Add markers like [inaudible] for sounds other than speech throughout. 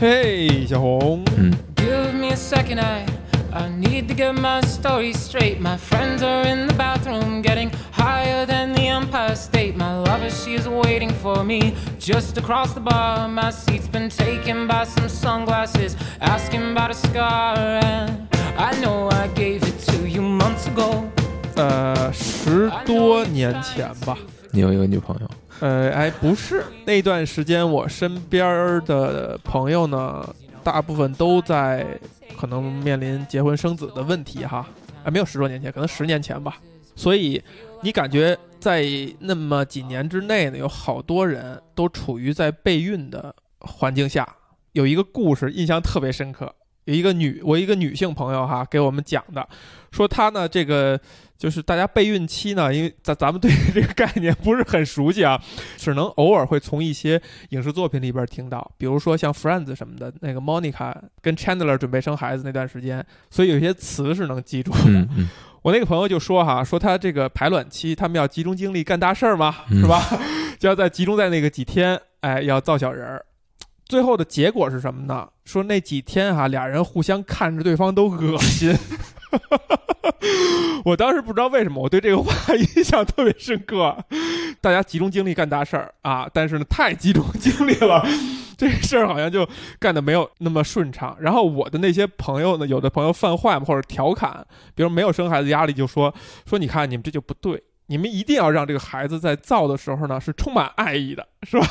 嘿，小红，嗯， Give me a second, I I need to get my story straight. My friends are in the bathroom, getting higher than the Empire State. My lover, she's waiting for me just across the bar. My seat's been taken by some sunglasses, asking about a scar. And I know I gave it to you months ago. 呃，十多年前吧。你有一个女朋友， 呃，哎，不是，那段时间我身边的朋友呢，大部分都在可能面临结婚生子的问题哈，哎，没有十多年前，可能十年前吧。所以你感觉在那么几年之内呢，有好多人都处于在备孕的环境下。有一个故事印象特别深刻，有一个女，我一个女性朋友哈给我们讲的，说她呢这个就是大家备孕期呢，因为咱咱们对这个概念不是很熟悉啊，只能偶尔会从一些影视作品里边听到，比如说像 Friends 什么的，那个 Monica 跟 Chandler 准备生孩子那段时间，所以有些词是能记住的。嗯嗯，我那个朋友就说哈，说他这个排卵期，他们要集中精力干大事儿嘛，嗯是吧？[laughs] 就要在集中在那个几天，哎，要造小人儿。最后的结果是什么呢？说那几天哈、俩人互相看着对方都恶心。哈哈哈哈我当时不知道为什么，我对这个话 [laughs] 印象特别深刻。大家集中精力干大事儿啊，但是呢，太集中精力了，这事儿好像就干的没有那么顺畅。然后我的那些朋友呢，有的朋友犯坏嘛，或者调侃，比如没有生孩子压力，就说说你看你们这就不对，你们一定要让这个孩子在造的时候呢是充满爱意的，是吧？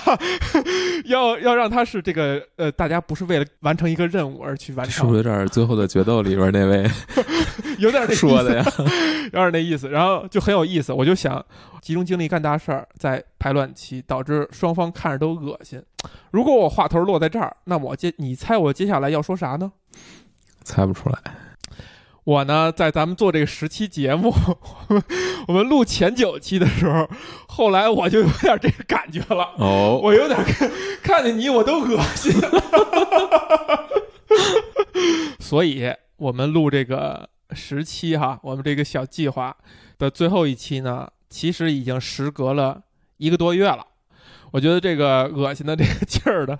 [laughs] 要要让他是这个呃，大家不是为了完成一个任务而去完成，是不是有点最后的决斗里边那位 [laughs] 有点说的呀？[laughs] 有点那意思，然后就很有意思。我就想集中精力干大事儿，在排卵期导致双方看着都恶心。如果我话头落在这儿，那我接你猜我接下来要说啥呢？猜不出来。我呢，在咱们做这个十期节目，我 [laughs] 们我们录前九期的时候，后来我就有点这个感觉了，哦，我有点看看见你我都恶心。[laughs] 所以，我们录这个十期哈，我们这个小计划的最后一期呢，其实已经时隔了一个多月了。我觉得这个恶心的这个劲儿呢，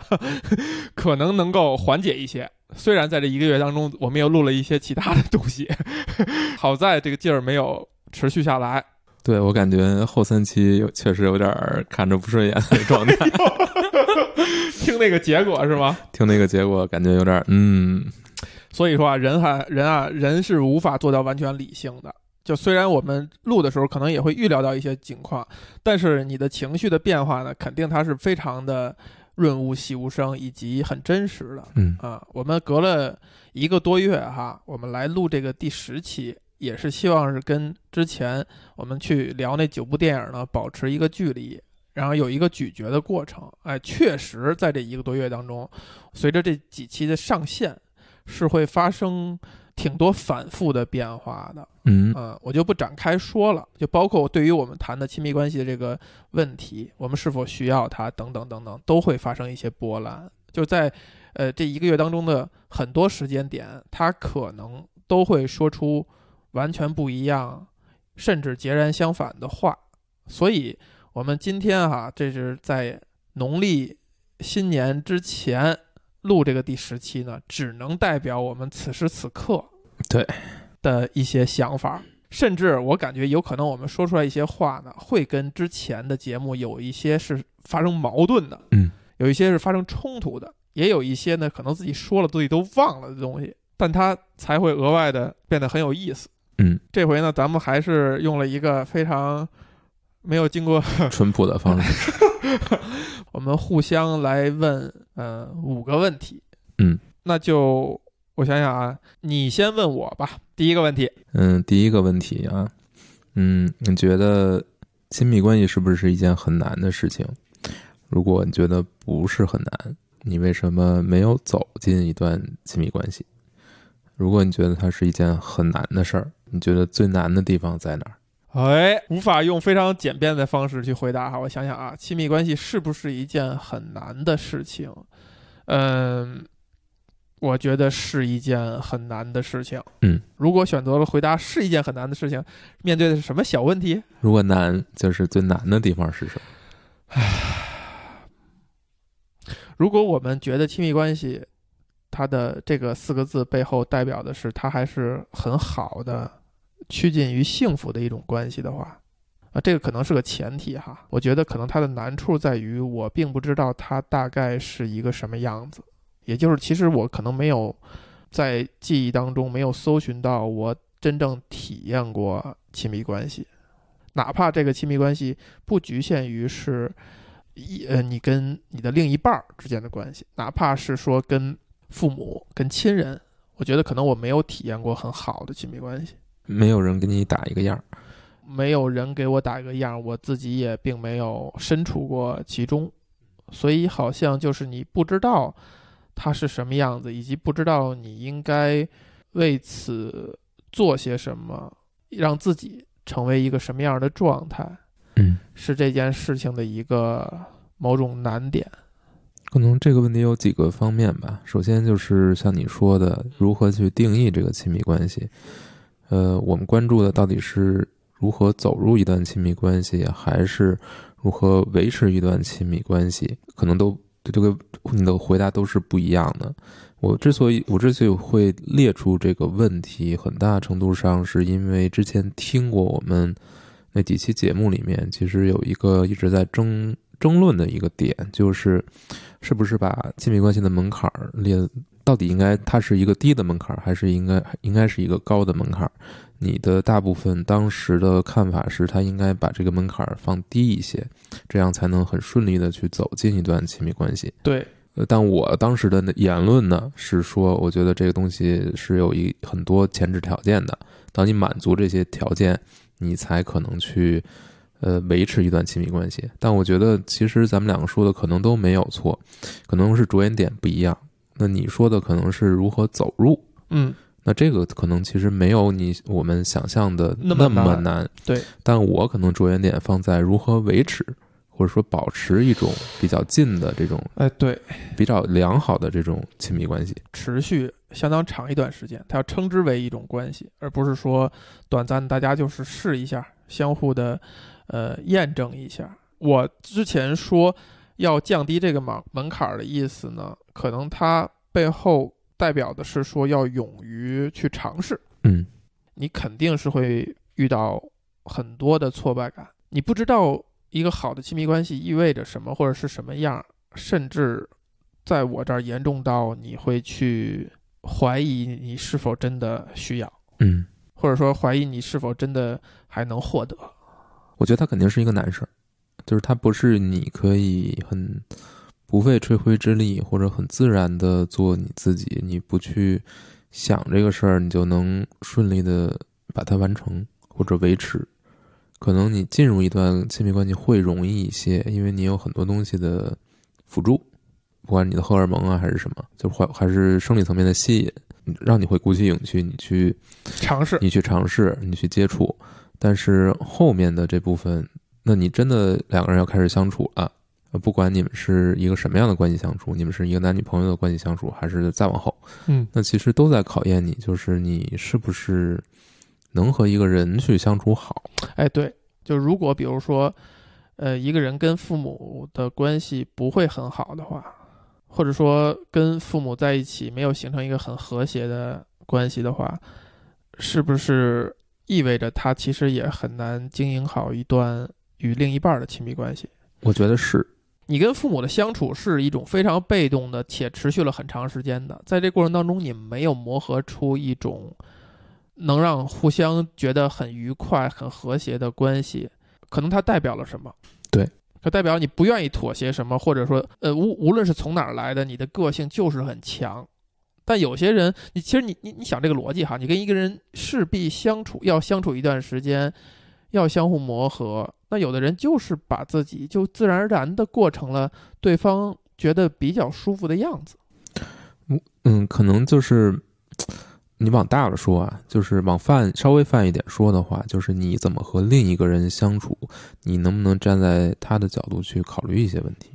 [laughs] 可能能够缓解一些。虽然在这一个月当中，我们又录了一些其他的东西，[laughs] 好在这个劲儿没有持续下来。对我感觉后三期有确实有点儿看着不顺眼的状态，[laughs] 听那个结果是吗？听那个结果感觉有点儿嗯，所以说啊，人还人啊，人是无法做到完全理性的。就虽然我们录的时候可能也会预料到一些情况，但是你的情绪的变化呢，肯定它是非常的润物细无声，以及很真实的。嗯啊，我们隔了一个多月哈，我们来录这个第十期，也是希望是跟之前我们去聊那九部电影呢保持一个距离，然后有一个咀嚼的过程。哎，确实在这一个多月当中，随着这几期的上线，是会发生挺多反复的变化的。嗯嗯，我就不展开说了，就包括对于我们谈的亲密关系的这个问题，我们是否需要它等等等等，都会发生一些波澜。就在呃这一个月当中的很多时间点，他可能都会说出完全不一样，甚至截然相反的话。所以，我们今天哈、这是在农历新年之前录这个第十期呢，只能代表我们此时此刻对的一些想法，甚至我感觉有可能我们说出来一些话呢，会跟之前的节目有一些是发生矛盾的，嗯，有一些是发生冲突的，也有一些呢可能自己说了自己都忘了的东西，但它才会额外的变得很有意思。嗯，这回呢，咱们还是用了一个非常没有经过 [laughs] 淳朴的方式，[laughs] 我们互相来问，呃，五个问题。嗯，那就我想想啊，你先问我吧。第一个问题，嗯，第一个问题啊，嗯，你觉得亲密关系是不是一件很难的事情？如果你觉得不是很难，你为什么没有走进一段亲密关系？如果你觉得它是一件很难的事儿，你觉得最难的地方在哪儿？哎，无法用非常简便的方式去回答哈。我想想啊，亲密关系是不是一件很难的事情？嗯，我觉得是一件很难的事情。嗯，如果选择了回答是一件很难的事情，面对的是什么小问题？如果难，就是最难的地方是什么？如果我们觉得亲密关系它的这个四个字背后代表的是它还是很好的、趋近于幸福的一种关系的话，啊，这个可能是个前提哈。我觉得可能它的难处在于我并不知道它大概是一个什么样子，也就是其实我可能没有在记忆当中没有搜寻到我真正体验过亲密关系，哪怕这个亲密关系不局限于是。一呃，你跟你的另一半儿之间的关系，哪怕是说跟父母、跟亲人，我觉得可能我没有体验过很好的亲密关系。没有人给你打一个样儿，没有人给我打一个样儿，我自己也并没有身处过其中，所以好像就是你不知道它是什么样子，以及不知道你应该为此做些什么，让自己成为一个什么样的状态。嗯，是这件事情的一个某种难点。可能这个问题有几个方面吧。首先就是像你说的，如何去定义这个亲密关系？呃，我们关注的到底是如何走入一段亲密关系，还是如何维持一段亲密关系？可能都这个你的回答都是不一样的。我之所以我之所以会列出这个问题，很大程度上是因为之前听过我们。那几期节目里面，其实有一个一直在争争论的一个点，就是是不是把亲密关系的门槛儿列，到底应该它是一个低的门槛，还是应该应该是一个高的门槛？你的大部分当时的看法是，他应该把这个门槛放低一些，这样才能很顺利的去走进一段亲密关系。对，呃，但我当时的言论呢，是说，我觉得这个东西是有一很多前置条件的，当你满足这些条件。你才可能去，呃，维持一段亲密关系。但我觉得，其实咱们两个说的可能都没有错，可能是着眼点不一样。那你说的可能是如何走入，嗯，那这个可能其实没有你我们想象的那么难。对，但我可能着眼点放在如何维持，或者说保持一种比较近的这种，哎，对，比较良好的这种亲密关系，持续。相当长一段时间，它要称之为一种关系，而不是说短暂。大家就是试一下，相互的，呃，验证一下。我之前说要降低这个门门槛的意思呢，可能它背后代表的是说要勇于去尝试。嗯，你肯定是会遇到很多的挫败感，你不知道一个好的亲密关系意味着什么或者是什么样，甚至在我这儿严重到你会去。怀疑你是否真的需要，嗯，或者说怀疑你是否真的还能获得。我觉得他肯定是一个难事儿，就是它不是你可以很不费吹灰之力或者很自然的做你自己，你不去想这个事儿，你就能顺利的把它完成或者维持。可能你进入一段亲密关系会容易一些，因为你有很多东西的辅助。不管你的荷尔蒙啊还是什么，就还还是生理层面的吸引，让你会鼓起勇气，你去尝试，你去尝试，你去接触。但是后面的这部分，那你真的两个人要开始相处了，不管你们是一个什么样的关系相处，你们是一个男女朋友的关系相处，还是再往后，嗯，那其实都在考验你，就是你是不是能和一个人去相处好。哎，对，就如果比如说，呃，一个人跟父母的关系不会很好的话。或者说跟父母在一起没有形成一个很和谐的关系的话，是不是意味着他其实也很难经营好一段与另一半的亲密关系？我觉得是。你跟父母的相处是一种非常被动的，且持续了很长时间的，在这过程当中，你没有磨合出一种能让互相觉得很愉快、很和谐的关系，可能它代表了什么？对。它代表你不愿意妥协什么，或者说，呃，无无论是从哪儿来的，你的个性就是很强。但有些人，你其实你你你想这个逻辑哈，你跟一个人势必相处，要相处一段时间，要相互磨合。那有的人就是把自己就自然而然的过成了对方觉得比较舒服的样子。嗯嗯，可能就是。你往大了说啊，就是往泛稍微泛一点说的话，就是你怎么和另一个人相处，你能不能站在他的角度去考虑一些问题，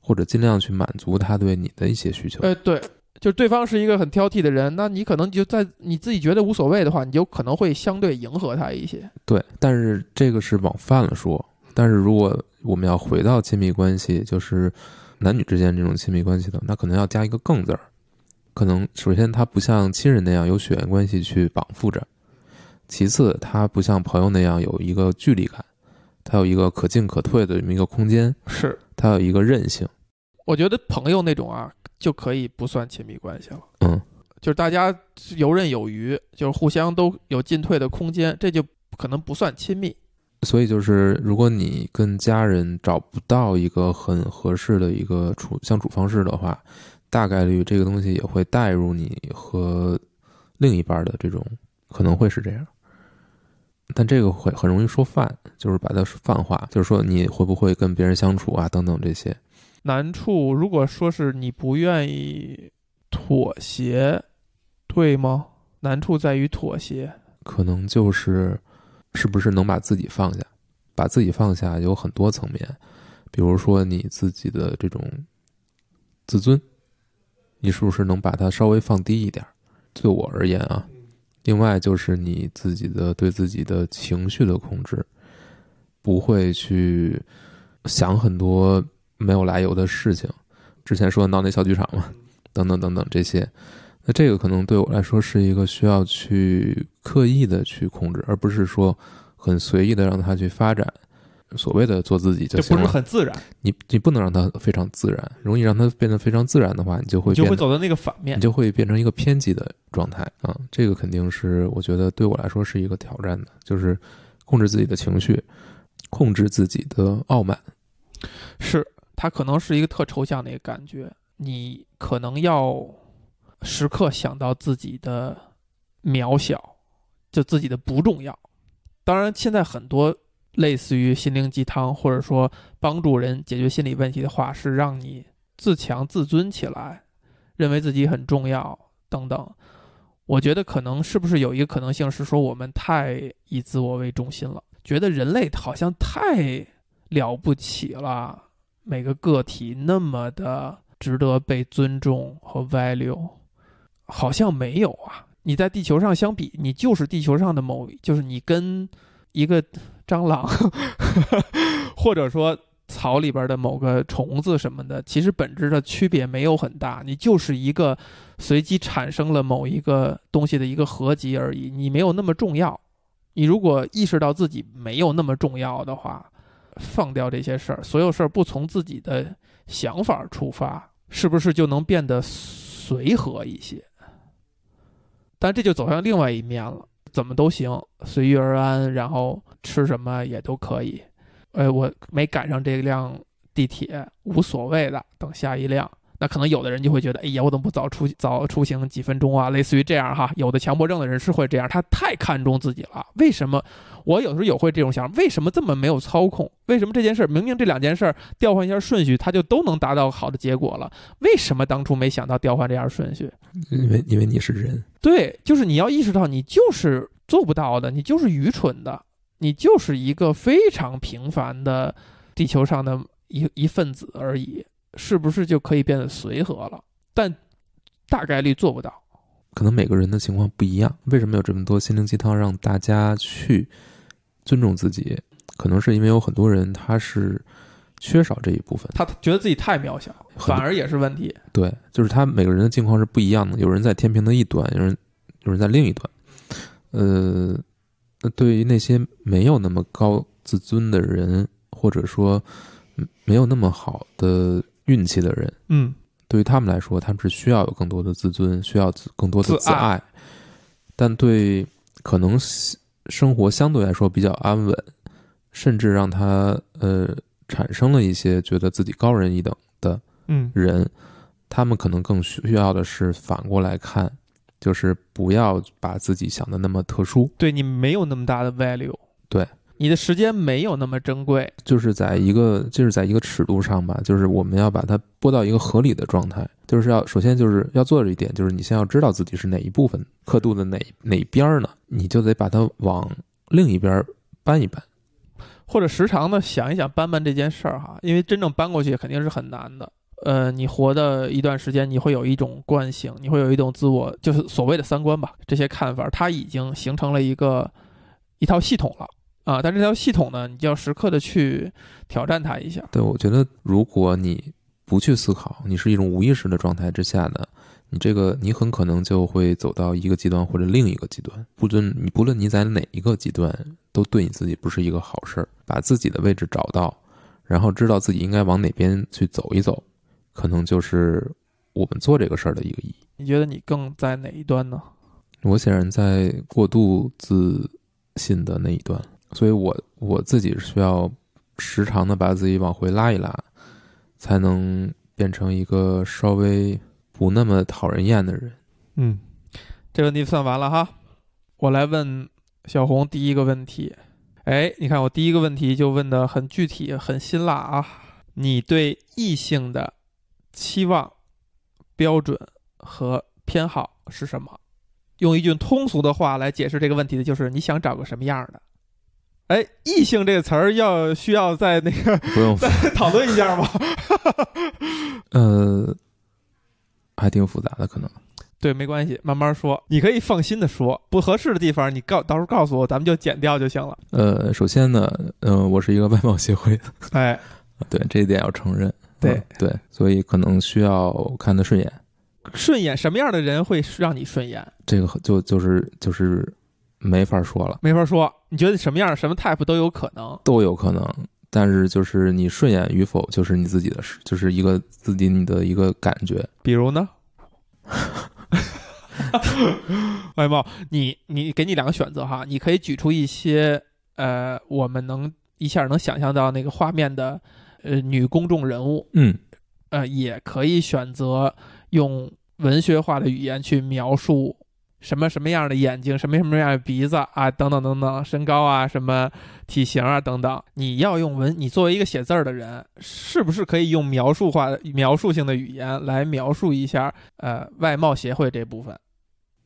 或者尽量去满足他对你的一些需求。哎，对，就对方是一个很挑剔的人，那你可能就在你自己觉得无所谓的话，你就可能会相对迎合他一些。对，但是这个是往泛了说，但是如果我们要回到亲密关系，就是男女之间这种亲密关系的，那可能要加一个更字儿。可能首先他不像亲人那样有血缘关系去绑缚着，其次他不像朋友那样有一个距离感，他有一个可进可退的这么一个空间，是，他有一个韧性。我觉得朋友那种啊，就可以不算亲密关系了。嗯，就是大家游刃有余，就是互相都有进退的空间，这就可能不算亲密。所以就是，如果你跟家人找不到一个很合适的一个处相处方式的话，大概率这个东西也会带入你和另一半的这种，可能会是这样。但这个会很容易说泛，就是把它泛化，就是说你会不会跟别人相处啊，等等这些。难处，如果说是你不愿意妥协，对吗？难处在于妥协。可能就是是不是能把自己放下，把自己放下有很多层面，比如说你自己的这种自尊，你是不是能把它稍微放低一点？对我而言啊，另外就是你自己的对自己的情绪的控制，不会去想很多没有来由的事情。之前说的闹那小剧场嘛，等等等等这些，那这个可能对我来说是一个需要去刻意的去控制，而不是说很随意的让它去发展。所谓的做自己就这不是很自然，你你不能让它非常自然，容易让它变得非常自然的话，你就会就会走到那个反面你。就会变成一个偏激的状态啊。这个肯定是我觉得对我来说是一个挑战的，就是控制自己的情绪，控制自己的傲慢。是，它可能是一个特抽象的一个感觉，你可能要时刻想到自己的渺小，就自己的不重要。当然，现在很多类似于心灵鸡汤，或者说帮助人解决心理问题的话，是让你自强自尊起来，认为自己很重要等等。我觉得可能是不是有一个可能性是说，我们太以自我为中心了，觉得人类好像太了不起了，每个个体那么的值得被尊重和 value，好像没有啊。你在地球上相比，你就是地球上的某，就是你跟一个蟑螂，[laughs] 或者说草里边的某个虫子什么的，其实本质的区别没有很大，你就是一个随机产生了某一个东西的一个合集而已，你没有那么重要。你如果意识到自己没有那么重要的话，放掉这些事儿，所有事儿不从自己的想法出发，是不是就能变得随和一些？但这就走向另外一面了，怎么都行，随遇而安，然后吃什么也都可以。哎，我没赶上这辆地铁，无所谓的，等下一辆。那可能有的人就会觉得，哎呀，我怎么不早出早出行几分钟啊？类似于这样哈，有的强迫症的人是会这样，他太看重自己了。为什么？我有时候也会这种想，为什么这么没有操控？为什么这件事儿明明这两件事调换一下顺序，它就都能达到好的结果了？为什么当初没想到调换这样顺序？因为因为你是人，对，就是你要意识到，你就是做不到的，你就是愚蠢的，你就是一个非常平凡的地球上的一一份子而已，是不是就可以变得随和了？但大概率做不到。可能每个人的情况不一样。为什么有这么多心灵鸡汤让大家去尊重自己？可能是因为有很多人他是缺少这一部分。他觉得自己太渺小，反而也是问题。对，就是他每个人的境况是不一样的，有人在天平的一端，有人有人在另一端。呃，那对于那些没有那么高自尊的人，或者说嗯没有那么好的运气的人，嗯，对于他们来说，他们是需要有更多的自尊，需要自更多的自爱。但对可能是生活相对来说比较安稳，甚至让他呃产生了一些觉得自己高人一等的嗯，人，他们可能更需要的是反过来看，就是不要把自己想的那么特殊，对你没有那么大的 value，对，你的时间没有那么珍贵。就是在一个就是在一个尺度上吧，就是我们要把它拨到一个合理的状态，就是要首先就是要做的一点，就是你先要知道自己是哪一部分刻度的哪哪边儿呢，你就得把它往另一边儿搬一搬。或者时常的想一想搬搬这件事儿哈，因为真正搬过去肯定是很难的。呃，你活的一段时间，你会有一种惯性，你会有一种自我，就是所谓的三观吧，这些看法，它已经形成了一个一套系统了啊。但这条系统呢，你就要时刻的去挑战它一下。对，我觉得如果你不去思考，你是一种无意识的状态之下的，你这个你很可能就会走到一个极端或者另一个极端。不论你不论你在哪一个极端，都对你自己不是一个好事儿。把自己的位置找到，然后知道自己应该往哪边去走一走，可能就是我们做这个事儿的一个意义。你觉得你更在哪一端呢？我显然在过度自信的那一端，所以我我自己是需要时常的把自己往回拉一拉，才能变成一个稍微不那么讨人厌的人。嗯，这问题算完了哈。我来问小红第一个问题。哎，你看我第一个问题就问的很具体、很辛辣啊。你对异性的期望标准和偏好是什么？用一句通俗的话来解释这个问题的，就是你想找个什么样的？哎，异性这个词儿要需要在那个不用再讨论一下吗？[laughs] 呃，还挺复杂的，可能。对，没关系，慢慢说。你可以放心的说，不合适的地方你告到时候告诉我，咱们就剪掉就行了。呃，首先呢，嗯、我是一个外貌协会的，哎，[laughs] 对这一点要承认。对嗯对，所以可能需要看得顺眼。顺眼什么样的人会让你顺眼？这个就就是就是没法说了，没法说。你觉得什么样、什么 type 都有可能。都有可能。但是就是你顺眼与否，就是你自己的事，就是一个自己你的一个感觉。比如呢？[laughs] 外貌，你你给你两个选择哈，你可以举出一些呃，我们能一下能想象到那个画面的呃女公众人物，嗯，呃，也可以选择用文学化的语言去描述什么什么样的眼睛，什么什么样的鼻子啊，等等等等，身高啊，什么体型啊等等。你要用文，你作为一个写字儿的人，是不是可以用描述化、描述性的语言来描述一下呃外貌协会这部分？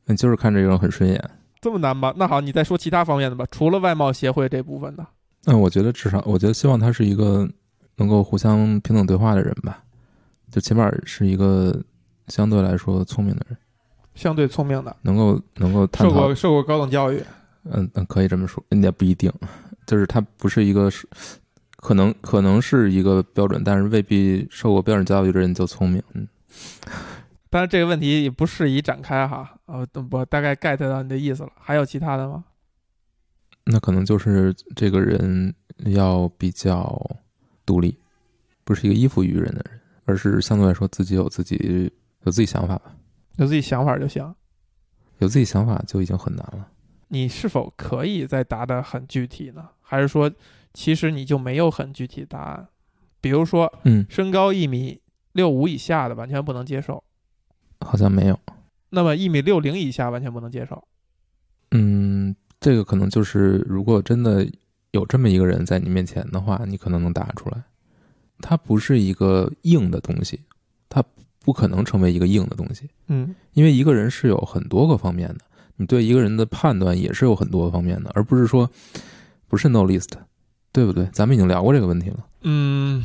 嗯就是看这个人很顺眼。这么难吗？那好，你再说其他方面的吧，除了外貌协会这部分的。那我觉得至少，我觉得希望他是一个能够互相平等对话的人吧，就起码是一个相对来说聪明的人，相对聪明的，能够能够探讨受过。受过高等教育，嗯嗯，可以这么说，也不一定，就是他不是一个是，可能可能是一个标准，但是未必受过标准教育的人就聪明。嗯，当然这个问题也不适宜展开哈。呃，我大概 get 到你的意思了。还有其他的吗？那可能就是这个人要比较独立，不是一个依附于人的人，而是相对来说自己有自己有自己想法吧。有自己想法就行。有自己想法就已经很难了。你是否可以再答得很具体呢？还是说，其实你就没有很具体的答案？比如说，嗯，身高一米六五以下的完全不能接受，好像没有。那么一米六零以下完全不能接受。嗯，这个可能就是，如果真的有这么一个人在你面前的话，你可能能答出来。它不是一个硬的东西，它不可能成为一个硬的东西，嗯，因为一个人是有很多个方面的，你对一个人的判断也是有很多个方面的，而不是说不是 no list，对不对？咱们已经聊过这个问题了。嗯，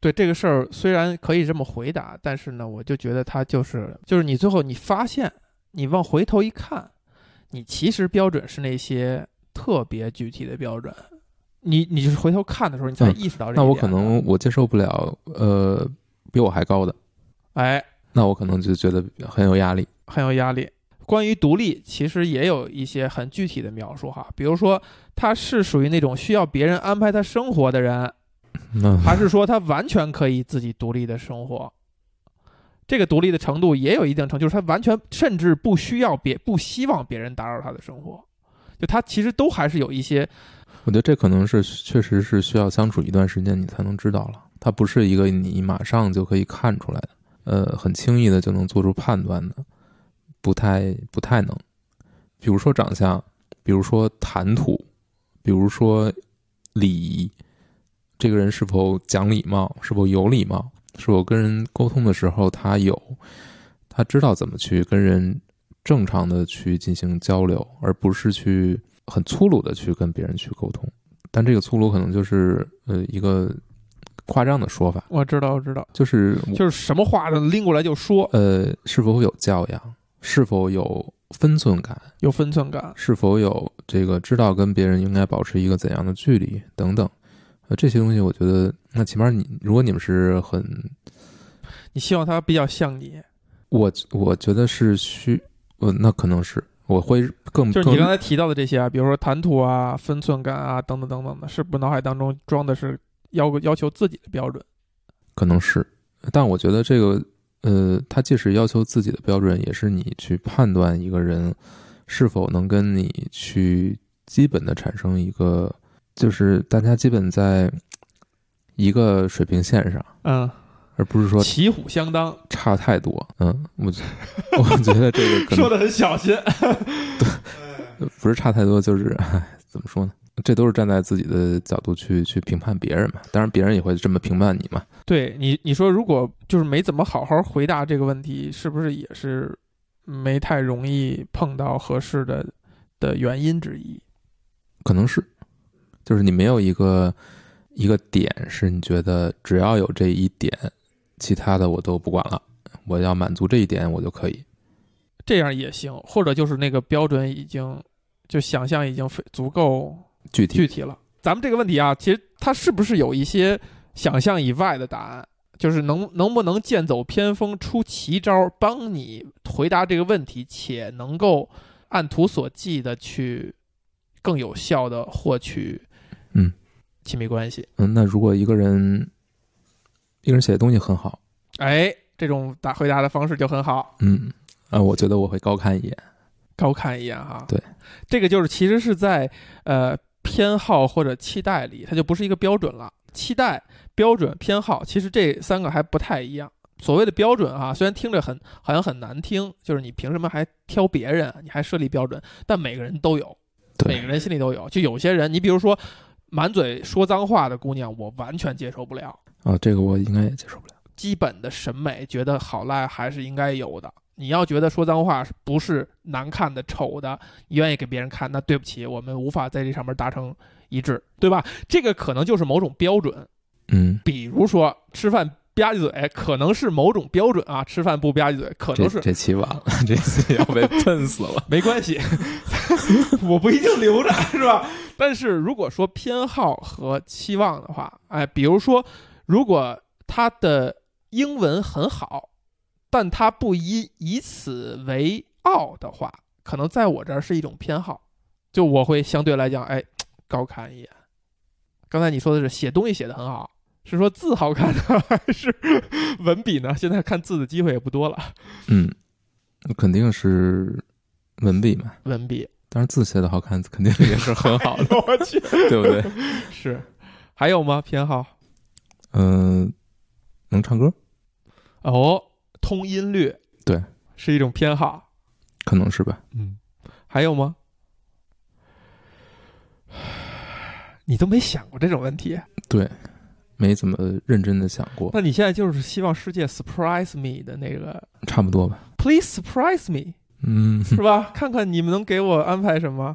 对这个事儿虽然可以这么回答，但是呢，我就觉得它就是就是你最后你发现，你往回头一看，你其实标准是那些特别具体的标准。你你就是回头看的时候，你才嗯意识到这一点、那我可能我接受不了，呃，比我还高的，哎那我可能就觉得很有压力。很有压力。关于独立，其实也有一些很具体的描述哈，比如说他是属于那种需要别人安排他生活的人，那还是说他完全可以自己独立的生活？这个独立的程度也有一定程度，就是他完全甚至不需要别不希望别人打扰他的生活，就他其实都还是有一些我觉得这可能是确实是需要相处一段时间你才能知道了，他不是一个你马上就可以看出来的，呃，很轻易的就能做出判断的，不太不太能。比如说长相，比如说谈吐，比如说礼仪，这个人是否讲礼貌，是否有礼貌，是否跟人沟通的时候他有，他知道怎么去跟人正常的去进行交流，而不是去很粗鲁的去跟别人去沟通。但这个粗鲁可能就是呃一个夸张的说法，我知道我知道，就是就是什么话都拎过来就说，呃是否有教养，是否有分寸感，有分寸感。是否有这个知道跟别人应该保持一个怎样的距离等等。呃，这些东西我觉得，那起码你如果你们是很，你希望他比较像你，我我觉得是需，呃，那可能是。我会更更就是你刚才提到的这些啊，比如说谈吐啊、分寸感啊等等等等的，是不是脑海当中装的是要要求自己的标准？可能是，但我觉得这个，呃，他即使要求自己的标准，也是你去判断一个人是否能跟你去基本的产生一个，就是大家基本在一个水平线上，嗯，而不是说旗鼓相当，差太多。嗯，我觉我觉得这个可能 [laughs] 说的很小心。[laughs] 对不是差太多，就是唉怎么说呢？这都是站在自己的角度去去评判别人嘛，当然别人也会这么评判你嘛。对你，你说如果就是没怎么好好回答这个问题，是不是也是没太容易碰到合适的的原因之一？可能是，就是你没有一个一个点是你觉得只要有这一点，其他的我都不管了，我要满足这一点我就可以。这样也行，或者就是那个标准已经就想象已经非足够具体具体了。咱们这个问题啊，其实它是不是有一些想象以外的答案？就是能能不能剑走偏锋出奇招，帮你回答这个问题，且能够按图索骥的去更有效的获取嗯亲密关系。嗯，那如果一个人一个人写的东西很好，哎，这种答回答的方式就很好，嗯啊，我觉得我会高看一眼。高看一眼哈。对，这个就是其实是在呃偏好或者期待里，它就不是一个标准了。期待、标准、偏好，其实这三个还不太一样。所谓的标准啊，虽然听着很好像很难听，就是你凭什么还挑别人，你还设立标准？但每个人都有，每个人心里都有。就有些人，你比如说满嘴说脏话的姑娘，我完全接受不了。啊，这个我应该也接受不了。基本的审美，觉得好赖还是应该有的。你要觉得说脏话不是难看的、丑的，你愿意给别人看，那对不起，我们无法在这上面达成一致，对吧？这个可能就是某种标准，嗯，比如说吃饭吧唧嘴，可能是某种标准啊，吃饭不吧唧嘴，可能是这期完了，这期要被喷死了。没关系，[laughs] 我不一定留着，是吧？但是如果说偏好和期望的话，哎，比如说，如果他的英文很好，但他不以以此为傲的话，可能在我这儿是一种偏好，就我会相对来讲，哎，高看一眼。刚才你说的是写东西写得很好，是说字好看呢，还是文笔呢？现在看字的机会也不多了，嗯，肯定是文笔。嘛，文笔。当然字写的好看，肯定也是很好的，我去，对不对？是，还有吗？偏好？嗯、能唱歌，哦，通音律，对，是一种偏好。可能是吧。嗯，还有吗？你都没想过这种问题，对，没怎么认真的想过，那你现在就是希望世界 surprise me 的那个差不多吧。，please surprise me，嗯，是吧？看看你们能给我安排什么。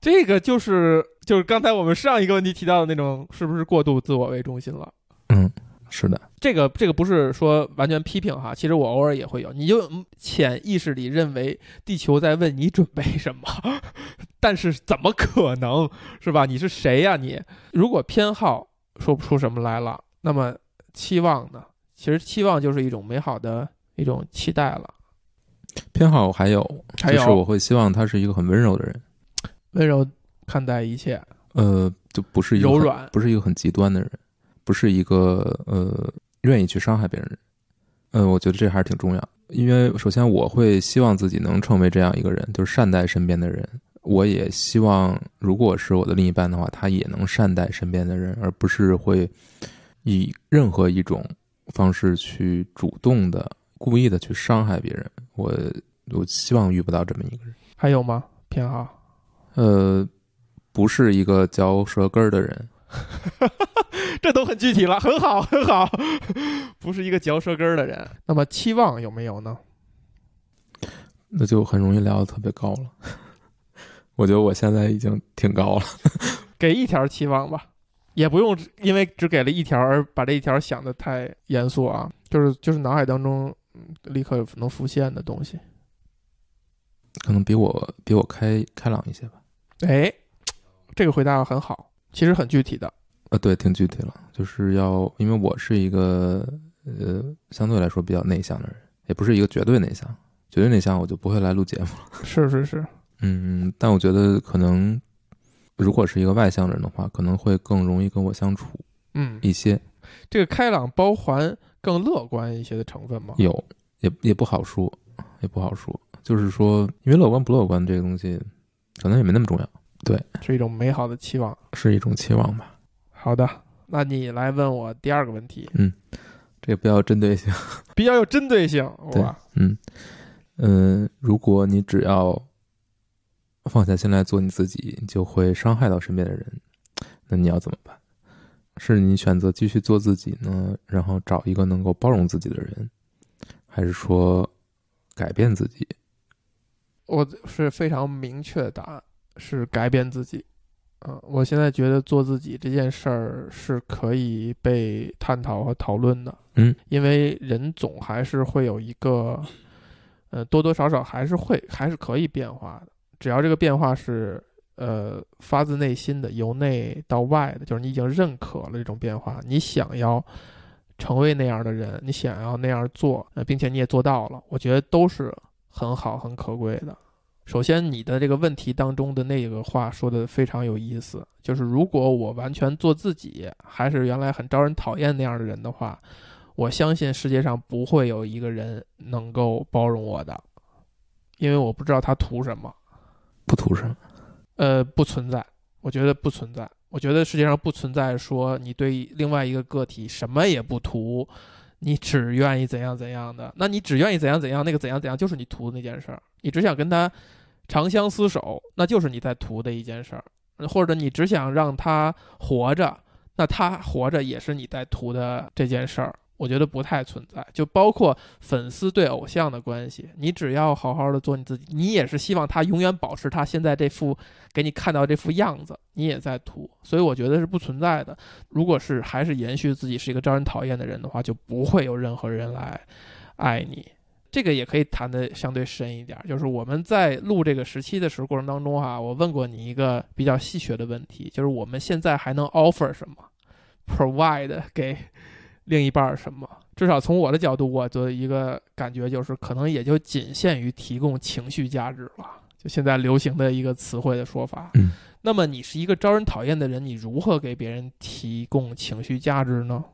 这个就是就是刚才我们上一个问题提到的那种，是不是过度自我为中心了？嗯，是的，这个这个不是说完全批评哈，其实我偶尔也会有，你就嗯潜意识里认为地球在问你准备什么，[laughs] 但是怎么可能是吧？你是谁呀、你？如果偏好说不出什么来了，那么期望呢？其实期望就是一种美好的一种期待了，偏好还有，还有？就是我会希望他是一个很温柔的人，温柔看待一切，呃，就不是一个柔软。不是一个很极端的人，不是一个呃愿意去伤害别人的人。呃，我觉得这还是挺重要，因为首先我会希望自己能成为这样一个人，就是善待身边的人。我也希望，如果是我的另一半的话，他也能善待身边的人，而不是会以任何一种方式去主动的、故意的去伤害别人。我我希望遇不到这么一个人。还有吗？偏好？呃，不是一个嚼舌根儿的人，[laughs] 这都很具体了，很好，[laughs] 很好，不是一个嚼舌根儿的人。那么期望有没有呢？那就很容易聊得特别高了。[laughs] 我觉得我现在已经挺高了。给一条期望吧，也不用因为只给了一条而把这一条想的太严肃啊，就是就是脑海当中嗯立刻能浮现的东西。可能比我比我开开朗一些吧。哎，这个回答很好，其实很具体的。呃，对，挺具体了，就是要因为我是一个呃相对来说比较内向的人，也不是一个绝对内向。绝对内向，我就不会来录节目了。是是是，嗯，但我觉得可能，如果是一个外向人的话，可能会更容易跟我相处嗯，一些。这个开朗包含更乐观一些的成分吗？有，也也不好说，也不好说。就是说，因为乐观不乐观这个东西，可能也没那么重要，是一种美好的期望。是一种期望吧。好的，那你来问我第二个问题，嗯这个比较针对性。[laughs] 比较有针对性，对哇，嗯嗯，如果你只要放下心来做你自己，你就会伤害到身边的人，那你要怎么办？是你选择继续做自己呢，然后找一个能够包容自己的人，还是说改变自己？我是非常明确的答案，是改变自己。嗯，我现在觉得做自己这件事儿是可以被探讨和讨论的。嗯，因为人总还是会有一个，呃，多多少少还是会还是可以变化的。只要这个变化是呃发自内心的，由内到外的，就是你已经认可了这种变化，你想要成为那样的人，你想要那样做，呃，并且你也做到了，我觉得都是很好、很可贵的。首先，你的这个问题当中的那个话说的非常有意思，就是如果我完全做自己，还是原来很招人讨厌那样的人的话，我相信世界上不会有一个人能够包容我的，因为我不知道他图什么。不图什么？呃，不存在，我觉得不存在。我觉得世界上不存在说你对另外一个个体什么也不图，你只愿意怎样怎样的。那你只愿意怎样怎样，那个怎样怎样就是你图的那件事儿。你只想跟他长相厮守，那就是你在图的一件事儿。或者你只想让他活着，那他活着也是你在图的这件事儿。我觉得不太存在，就包括粉丝对偶像的关系，你只要好好的做你自己，你也是希望他永远保持他现在这副给你看到这副样子，你也在涂，所以我觉得是不存在的。如果是还是延续自己是一个招人讨厌的人的话，就不会有任何人来爱你。这个也可以谈的相对深一点，就是我们在录这个时期的时候过程当中哈、我问过你一个比较细学的问题，就是我们现在还能 offer 什么，provide 给另一半儿什么？至少从我的角度，我的一个感觉就是，可能也就仅限于提供情绪价值了。就现在流行的一个词汇的说法。嗯，那么你是一个招人讨厌的人，你如何给别人提供情绪价值呢？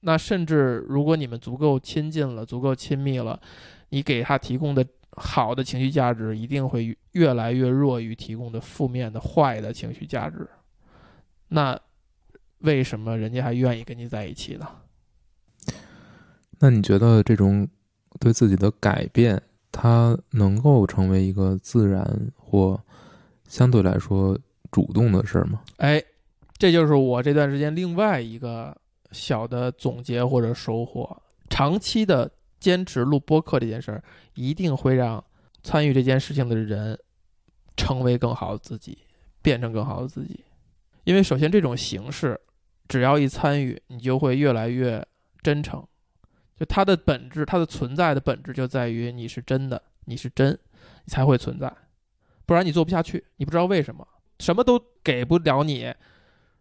那甚至如果你们足够亲近了，足够亲密了，你给他提供的好的情绪价值，一定会越来越弱于提供的负面的坏的情绪价值。那为什么人家还愿意跟你在一起呢？那你觉得这种对自己的改变，它能够成为一个自然或相对来说主动的事儿吗？哎，这就是我这段时间另外一个小的总结或者收获。长期的坚持录播客这件事儿，一定会让参与这件事情的人成为更好的自己，变成更好的自己。因为首先这种形式，只要一参与，你就会越来越真诚。就它的本质，它的存在的本质就在于你是真的，你是真，你才会存在，不然你做不下去，你不知道为什么，什么都给不了你，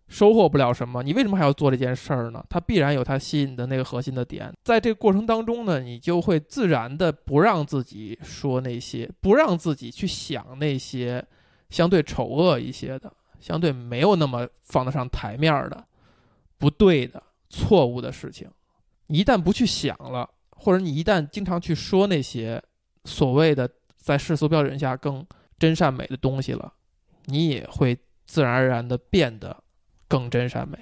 收获不了什么，你为什么还要做这件事儿呢？它必然有它吸引的那个核心的点，在这个过程当中呢，你就会自然的不让自己说那些，不让自己去想那些相对丑恶一些的，相对没有那么放得上台面的，不对的、错误的事情。你一旦不去想了，或者你一旦经常去说那些所谓的在世俗标准下更真善美的东西了，你也会自然而然的变得更真善美。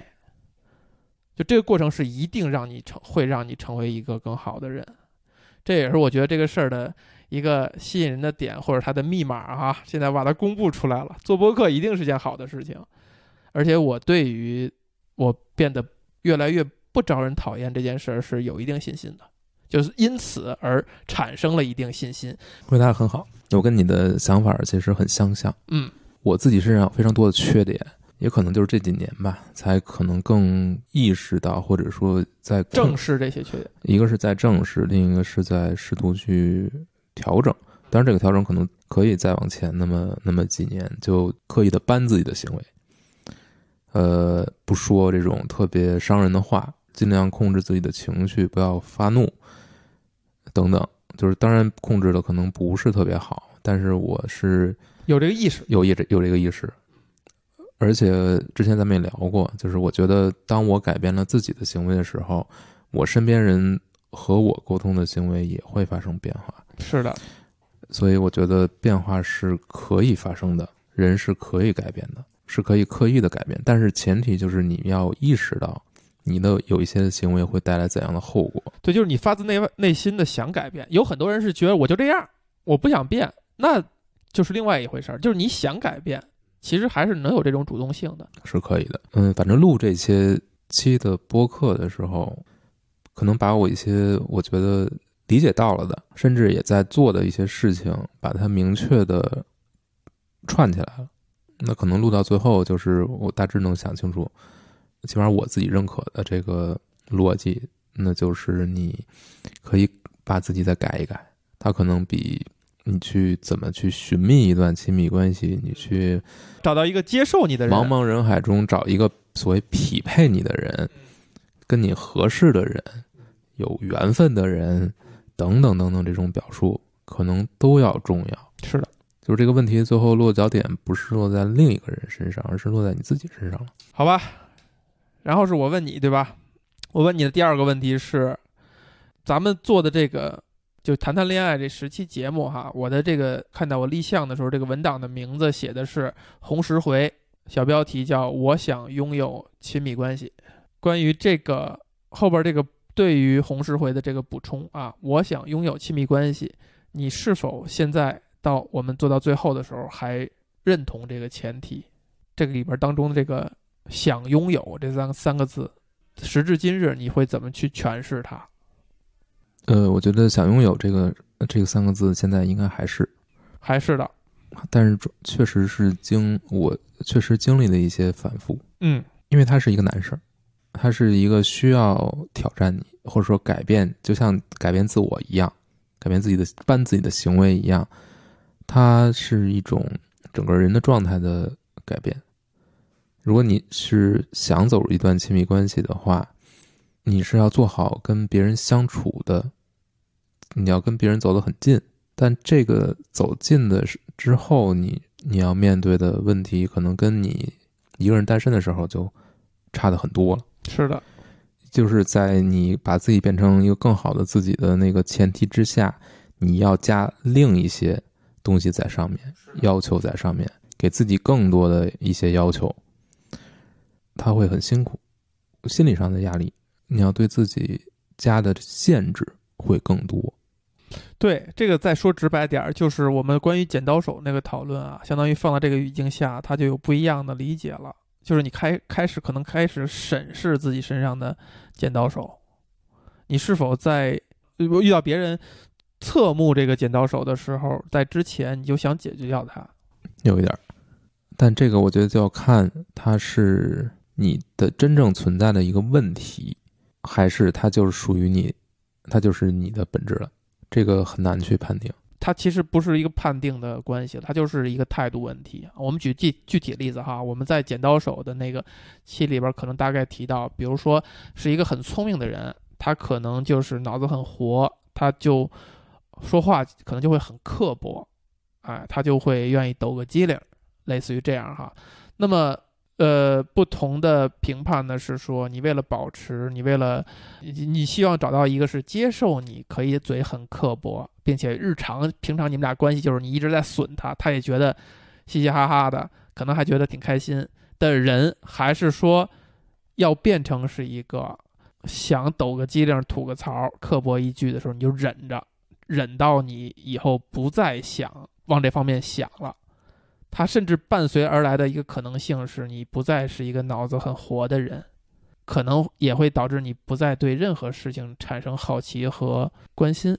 就这个过程是一定让你成，会让你成为一个更好的人。这也是我觉得这个事儿的一个吸引人的点，或者它的密码啊。现在把它公布出来了，做播客一定是件好的事情。而且我对于我变得越来越不招人讨厌这件事儿是有一定信心的，就是因此而产生了一定信心。回答得很好，我跟你的想法其实很相像。嗯，我自己身上有非常多的缺点，也可能就是这几年吧，才可能更意识到，或者说在正视这些缺点。一个是在正视，另一个是在试图去调整。当然，这个调整可能可以再往前那么那么几年，就刻意的扳自己的行为，呃，不说这种特别伤人的话，尽量控制自己的情绪，不要发怒，等等，就是当然控制的可能不是特别好，但是我是有这个意识，有意这有这个意识，而且之前咱们也聊过，就是我觉得当我改变了自己的行为的时候，我身边人和我沟通的行为也会发生变化。是的，所以我觉得变化是可以发生的，人是可以改变的，是可以刻意的改变，但是前提就是你要意识到你的有一些行为会带来怎样的后果。对，就是你发自内外内心的想改变。有很多人是觉得我就这样，我不想变，那就是另外一回事儿。就是你想改变，其实还是能有这种主动性的。是可以的。嗯，反正录这些期的播客的时候，可能把我一些我觉得理解到了的，甚至也在做的一些事情，把它明确的串起来了。那可能录到最后，就是我大致能想清楚，起码我自己认可的这个逻辑，那就是你可以把自己再改一改。它可能比你去怎么去寻觅一段亲密关系，你去找到一个接受你的人，茫茫人海中找一个所谓匹配你的人，跟你合适的人，有缘分的人，等等等等，这种表述可能都要重要。是的，就是这个问题最后落脚点不是落在另一个人身上，而是落在你自己身上了。好吧。然后是我问你，对吧？我问你的第二个问题是，咱们做的这个就谈谈恋爱这十期节目哈，我的这个看到我立项的时候，这个文档的名字写的是红十回，小标题叫“我想拥有亲密关系”。关于这个后边这个对于红十回的这个补充啊，我想拥有亲密关系，你是否现在到我们做到最后的时候还认同这个前提？这个里边当中的这个“想拥有”这三个三个字，时至今日你会怎么去诠释它？呃，我觉得想拥有这个这个三个字，现在应该还是，还是的，但是确实是经我确实经历了一些反复，嗯，因为它是一个难事儿，它是一个需要挑战你，或者说改变，就像改变自我一样，改变自己的办自己的行为一样，它是一种整个人的状态的改变。如果你是想走入一段亲密关系的话，你是要做好跟别人相处的，你要跟别人走得很近，但这个走近的之后，你你要面对的问题，可能跟你一个人单身的时候就差的很多了。是的，就是在你把自己变成一个更好的自己的那个前提之下，你要加另一些东西在上面，要求在上面，给自己更多的一些要求，他会很辛苦，心理上的压力，你要对自己加的限制会更多。对这个再说直白点儿，就是我们关于剪刀手那个讨论啊，相当于放到这个语境下，它就有不一样的理解了。就是你开开始可能开始审视自己身上的剪刀手，你是否在遇到别人侧目这个剪刀手的时候，在之前你就想解决掉它？有一点儿，但这个我觉得就要看它是你的真正存在的一个问题，还是它就是属于你，它就是你的本质了。这个很难去判定。它其实不是一个判定的关系，它就是一个态度问题。我们举具具体例子哈，我们在剪刀手的那个期里边可能大概提到，比如说是一个很聪明的人，他可能就是脑子很活，他就说话可能就会很刻薄，哎，他就会愿意抖个机灵，类似于这样哈。那么呃，不同的评判呢是说，你为了保持，你为了你你希望找到一个是接受你可以嘴很刻薄，并且日常平常你们俩关系就是你一直在损他，他也觉得嘻嘻哈哈的，可能还觉得挺开心的人，还是说要变成是一个想抖个机灵、吐个槽、刻薄一句的时候，你就忍着，忍到你以后不再想往这方面想了。它甚至伴随而来的一个可能性是，你不再是一个脑子很活的人，可能也会导致你不再对任何事情产生好奇和关心。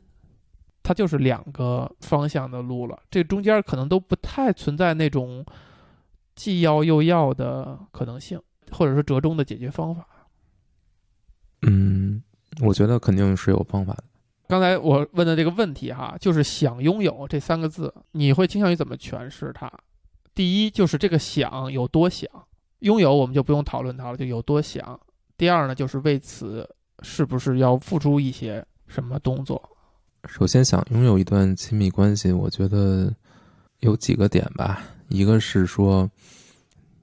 它就是两个方向的路了，这中间可能都不太存在那种既要又要的可能性，或者说折中的解决方法。嗯，我觉得肯定是有方法的。刚才我问的这个问题哈，就是“想拥有”这三个字，你会倾向于怎么诠释它？第一就是这个想有多想，拥有我们就不用讨论它了，就有多想。第二呢，就是为此是不是要付出一些什么动作？首先想拥有一段亲密关系，我觉得有几个点吧。一个是说，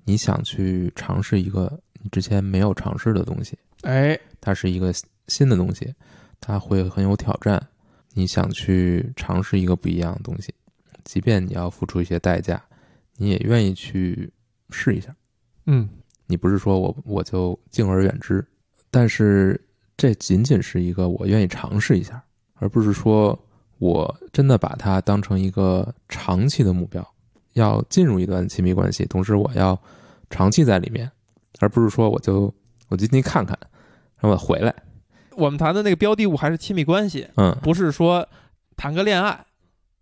你想去尝试一个你之前没有尝试的东西，哎，它是一个新的东西，它会很有挑战。你想去尝试一个不一样的东西，即便你要付出一些代价，你也愿意去试一下。嗯，你不是说我我就敬而远之，但是这仅仅是一个我愿意尝试一下，而不是说我真的把它当成一个长期的目标，要进入一段亲密关系，同时我要长期在里面，而不是说我就我今天看看，然后我回来，我们谈的那个标的物还是亲密关系，嗯，不是说谈个恋爱。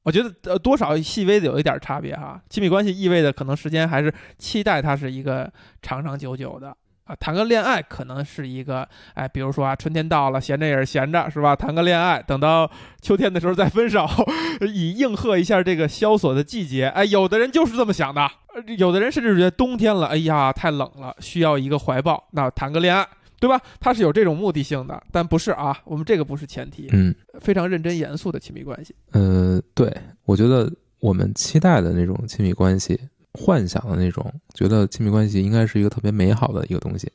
我觉得呃多少细微的有一点差别哈。亲密关系意味着可能时间还是期待它是一个长长久久的啊。谈个恋爱可能是一个哎，比如说啊，春天到了，闲着也是闲着是吧？谈个恋爱，等到秋天的时候再分手，[laughs] 以应和一下这个萧索的季节。哎，有的人就是这么想的，呃有的人甚至觉得冬天了，哎呀太冷了，需要一个怀抱，那谈个恋爱。对吧？他是有这种目的性的，但不是啊，我们这个不是前提，嗯，非常认真严肃的亲密关系。呃，对，我觉得我们期待的那种亲密关系，幻想的那种，觉得亲密关系应该是一个特别美好的一个东西。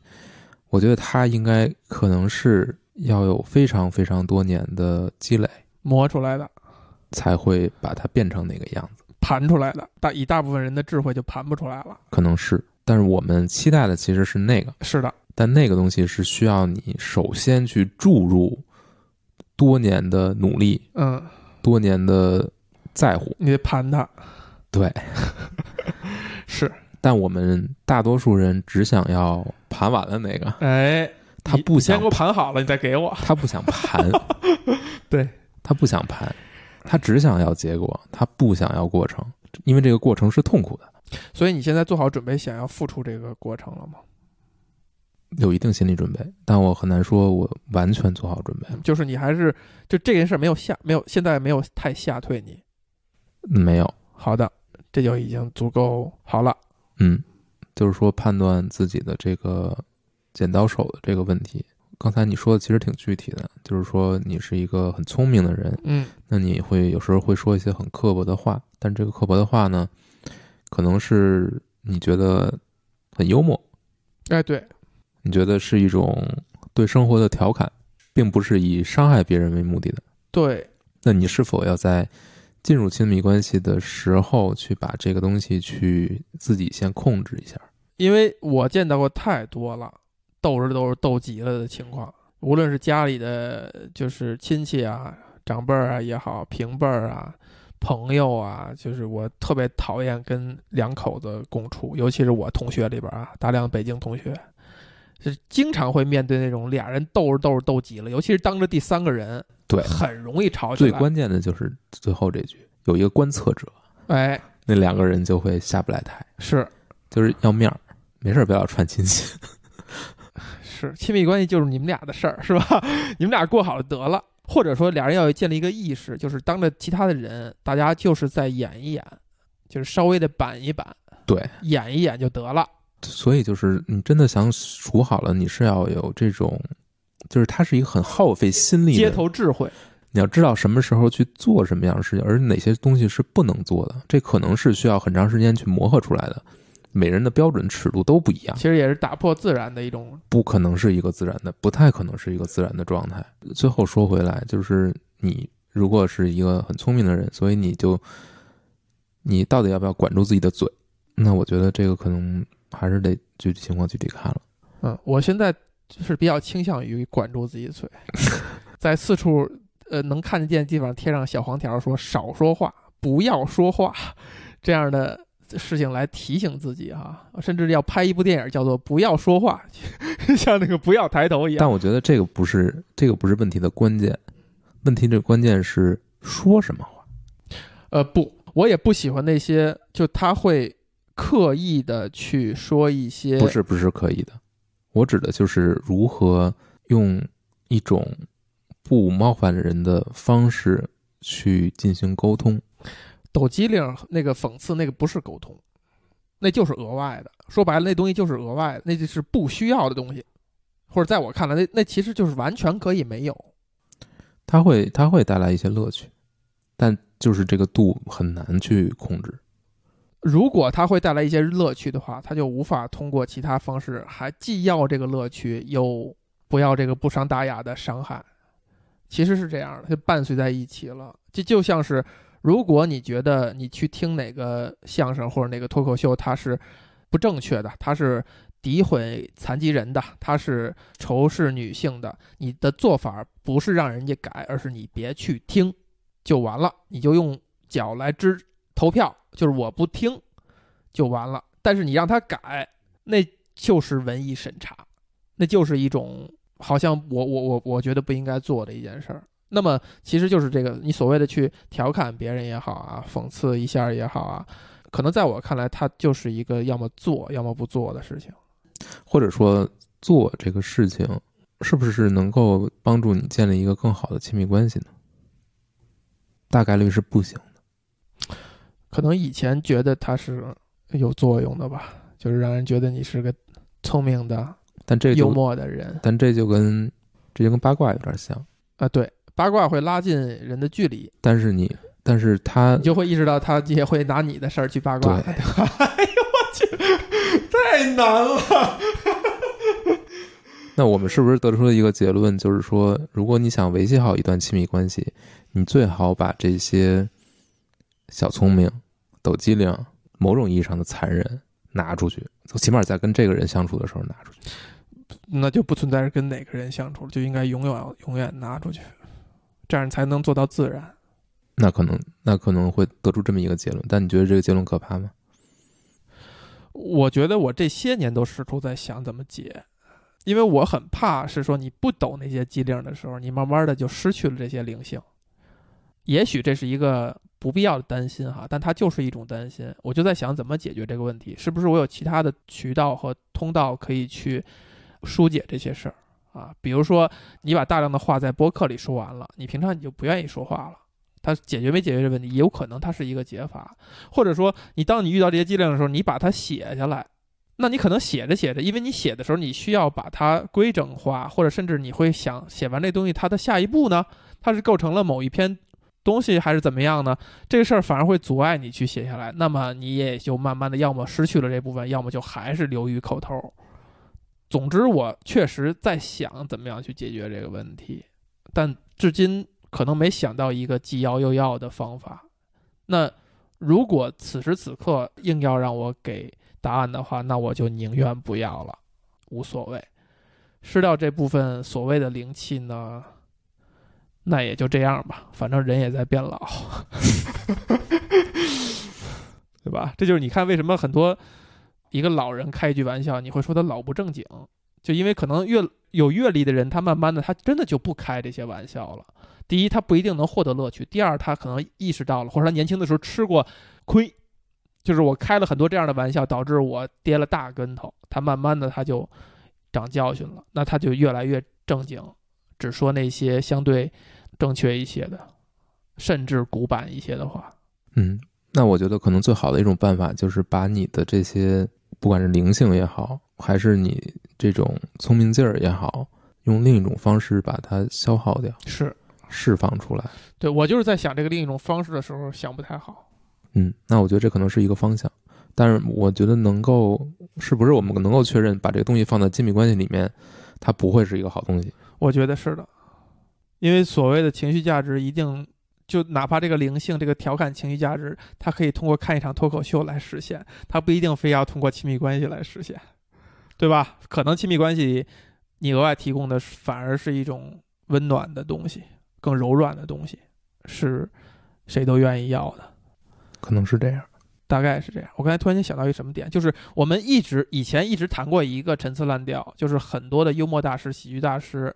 我觉得它应该可能是要有非常非常多年的积累，磨出来的，才会把它变成那个样子。盘出来的，大以大部分人的智慧就盘不出来了。可能是，但是我们期待的其实是那个，是的，但那个东西是需要你首先去注入多年的努力，嗯，多年的在乎。你得盘它，对，[laughs] 是，但我们大多数人只想要盘完了那个，哎，他不想先给我盘好了，你再给我。他不想盘，[laughs] 对他不想盘，他只想要结果，他不想要过程，因为这个过程是痛苦的，所以你现在做好准备，想要付出这个过程了吗？有一定心理准备，但我很难说我完全做好准备了，就是你还是就这件事没有吓，没有现在没有太吓退你。没有，好的，这就已经足够好了。嗯，就是说判断自己的这个剪刀手的这个问题。刚才你说的其实挺具体的，就是说你是一个很聪明的人，嗯，那你会有时候会说一些很刻薄的话，但这个刻薄的话呢，可能是你觉得很幽默，哎，对，你觉得是一种对生活的调侃，并不是以伤害别人为目的的。对，那你是否要在进入亲密关系的时候，去把这个东西去自己先控制一下？因为我见到过太多了，斗着斗着斗急了的情况，无论是家里的就是亲戚啊、长辈儿啊也好，平辈儿啊、朋友啊，就是我特别讨厌跟两口子共处，尤其是我同学里边啊，大量北京同学，就是经常会面对那种俩人斗着斗着斗急了，尤其是当着第三个人，对，很容易吵起来。最关键的就是最后这句，有一个观测者，哎，那两个人就会下不来台，是就是要面儿，没事儿不要串亲戚。[laughs] 是，亲密关系就是你们俩的事儿，是吧？[laughs] 你们俩过好了得了，或者说俩人要建立一个意识，就是当着其他的人，大家就是在演一演，就是稍微的板一板，对，演一演就得了。所以就是你真的想处好了，你是要有这种，就是它是一个很耗费心力的街。头智慧，你要知道什么时候去做什么样的事情，而哪些东西是不能做的，这可能是需要很长时间去磨合出来的。每人的标准尺度都不一样其，实也是打破自然的一种。不可能是一个自然的，不太可能是一个自然的状态。最后说回来，就是你如果是一个很聪明的人，所以你就你到底要不要管住自己的嘴？那我觉得这个可能还是得具体情况具体看了。嗯，我现在就是比较倾向于管住自己的嘴，[laughs] 在四处呃能看得见的地方贴上小黄条，说少说话，不要说话，这样的事情来提醒自己哈、甚至要拍一部电影叫做《不要说话》，[laughs] 像那个不要抬头一样。但我觉得这个不是这个不是问题的关键，问题的关键是说什么话。呃，不，我也不喜欢那些就他会刻意的去说一些不是不是刻意的，我指的就是如何用一种不冒犯人的方式去进行沟通。抖机灵那个讽刺那个不是沟通，那就是额外的。说白了，那东西就是额外的，那就是不需要的东西，或者在我看来，那那其实就是完全可以没有。它会它会带来一些乐趣，但就是这个度很难去控制。如果它会带来一些乐趣的话，它就无法通过其他方式，还既要这个乐趣，又不要这个不伤大雅的伤害。其实是这样的，就伴随在一起了。这就像是，如果你觉得你去听哪个相声或者哪个脱口秀，它是不正确的，它是诋毁残疾人的，它是仇视女性的，你的做法不是让人家改，而是你别去听，就完了。你就用脚来支投票，就是我不听，就完了。但是你让他改，那就是文艺审查，那就是一种。好像我我我我觉得不应该做的一件事儿，那么其实就是这个你所谓的去调侃别人也好啊，讽刺一下也好啊，可能在我看来，它就是一个要么做要么不做的事情，或者说做这个事情是不是能够帮助你建立一个更好的亲密关系呢？大概率是不行。可能以前觉得它是有作用的吧，就是让人觉得你是个聪明的。但这幽默的人，但这就跟这就跟八卦有点像啊。对，八卦会拉近人的距离。但是你，但是他，你就会意识到他也会拿你的事儿去八卦。对，[laughs] 哎呦我去，太难了。那我们是不是得出了一个结论，就是说，如果你想维系好一段亲密关系，你最好把这些小聪明、抖机灵、某种意义上的残忍拿出去，起码在跟这个人相处的时候拿出去。那就不存在是跟哪个人相处，就应该永远永远拿出去，这样才能做到自然。那可能那可能会得出这么一个结论，但你觉得这个结论可怕吗？我觉得我这些年都试图在想怎么解，因为我很怕是说你不抖那些机灵的时候，你慢慢的就失去了这些灵性。也许这是一个不必要的担心哈，但它就是一种担心。我就在想怎么解决这个问题，是不是我有其他的渠道和通道可以去。疏解这些事儿啊，比如说你把大量的话在播客里说完了，你平常你就不愿意说话了。它解决没解决这问题，有可能它是一个解法。或者说，你当你遇到这些剂量的时候，你把它写下来，那你可能写着写着，因为你写的时候你需要把它规整化，或者甚至你会想写完这东西，它的下一步呢，它是构成了某一篇东西还是怎么样呢？这个事儿反而会阻碍你去写下来，那么你也就慢慢的要么失去了这部分，要么就还是流于口头。总之，我确实在想怎么样去解决这个问题，但至今可能没想到一个既要又要的方法。那如果此时此刻硬要让我给答案的话，那我就宁愿不要了，无所谓。失掉这部分所谓的灵气呢，那也就这样吧，反正人也在变老，[laughs] 对吧？这就是你看为什么很多。一个老人开一句玩笑，你会说他老不正经，就因为可能越有阅历的人，他慢慢的他真的就不开这些玩笑了。第一，他不一定能获得乐趣；第二，他可能意识到了，或者他年轻的时候吃过亏，就是我开了很多这样的玩笑，导致我跌了大跟头。他慢慢的他就长教训了，那他就越来越正经，只说那些相对正确一些的，甚至古板一些的话。嗯，那我觉得可能最好的一种办法就是把你的这些。不管是灵性也好，还是你这种聪明劲儿也好，用另一种方式把它消耗掉，是释放出来。对我就是在想这个另一种方式的时候，想不太好。嗯，那我觉得这可能是一个方向，但是我觉得能够是不是我们能够确认把这个东西放在亲密关系里面，它不会是一个好东西？我觉得是的，因为所谓的情绪价值一定。就哪怕这个灵性、这个调侃情绪价值，它可以通过看一场脱口秀来实现，它不一定非要通过亲密关系来实现，对吧？可能亲密关系你额外提供的反而是一种温暖的东西，更柔软的东西，是谁都愿意要的。可能是这样，大概是这样。我刚才突然间想到一个什么点，就是我们一直以前一直谈过一个陈词滥调，就是很多的幽默大师、喜剧大师。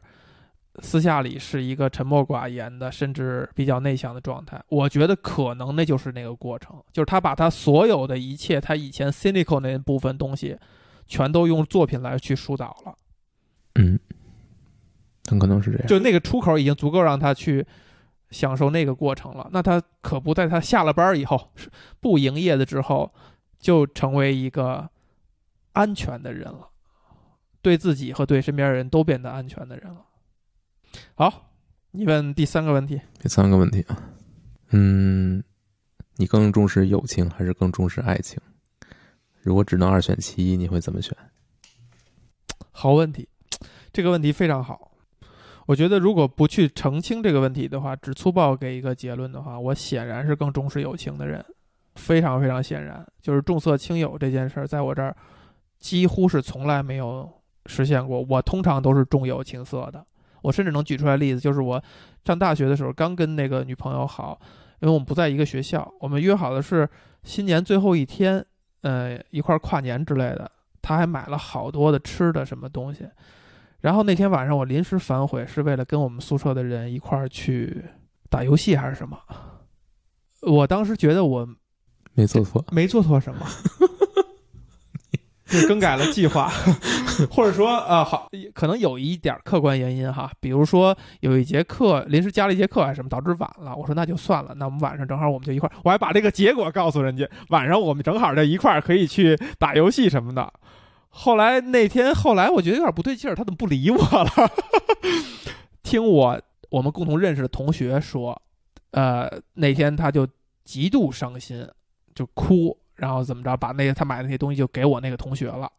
私下里是一个沉默寡言的，甚至比较内向的状态。我觉得可能那就是那个过程，就是他把他所有的一切，他以前 cynical 那部分东西，全都用作品来去疏导了。嗯，很可能是这样。就那个出口已经足够让他去享受那个过程了。那他可不在他下了班以后，不营业的之后，就成为一个安全的人了，对自己和对身边人都变得安全的人了。好，你问第三个问题，第三个问题啊，嗯，你更重视友情还是更重视爱情？如果只能二选其一，你会怎么选？好问题，这个问题非常好。我觉得如果不去澄清这个问题的话，只粗暴给一个结论的话，我显然是更重视友情的人，非常非常显然。就是重色轻友这件事儿，在我这儿几乎是从来没有实现过。我通常都是重友轻色的。我甚至能举出来例子，就是我上大学的时候，刚跟那个女朋友好，因为我们不在一个学校，我们约好的是新年最后一天，呃，一块儿跨年之类的。她还买了好多的吃的什么东西，然后那天晚上我临时反悔，是为了跟我们宿舍的人一块儿去打游戏还是什么？我当时觉得我没做错，没做错什么，就更改了计划，[laughs] 或者说呃好，可能有一点客观原因哈，比如说有一节课临时加了一节课还是什么，导致晚了。我说那就算了，那我们晚上正好我们就一块儿，我还把这个结果告诉人家，晚上我们正好在一块儿可以去打游戏什么的。后来那天后来我觉得有点不对劲儿，他怎么不理我了？听我我们共同认识的同学说，呃那天他就极度伤心，就哭。然后怎么着，把那个他买的那些东西就给我那个同学了，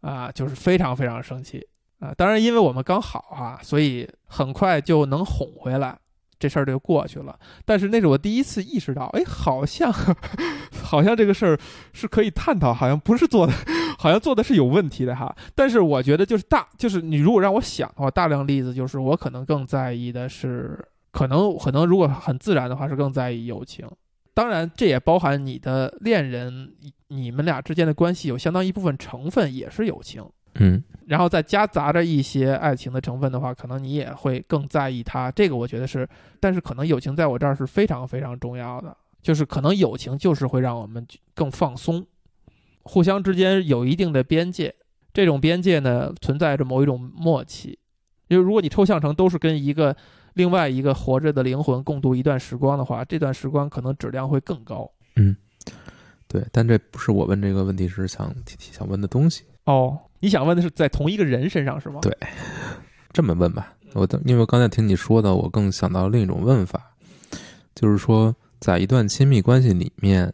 啊，就是非常非常生气啊。当然，因为我们刚好啊，所以很快就能哄回来，这事儿就过去了。但是那是我第一次意识到，哎，好像 [laughs] 好像这个事儿是可以探讨，好像不是做的，[laughs] 好像做的是有问题的哈。但是我觉得就是大，就是你如果让我想的话，大量例子就是我可能更在意的是，可能可能如果很自然的话是更在意友情。当然，这也包含你的恋人，你们俩之间的关系有相当一部分成分也是友情，嗯，然后再夹杂着一些爱情的成分的话，可能你也会更在意他。这个我觉得是，但是可能友情在我这儿是非常非常重要的，就是可能友情就是会让我们更放松，互相之间有一定的边界，这种边界呢存在着某一种默契，因为如果你抽象成都是跟一个。另外一个活着的灵魂共度一段时光的话，这段时光可能质量会更高。嗯，对，但这不是我问这个问题，是想想问的东西。哦，你想问的是在同一个人身上是吗？对，这么问吧，我因为我刚才听你说的，我更想到另一种问法，就是说，在一段亲密关系里面，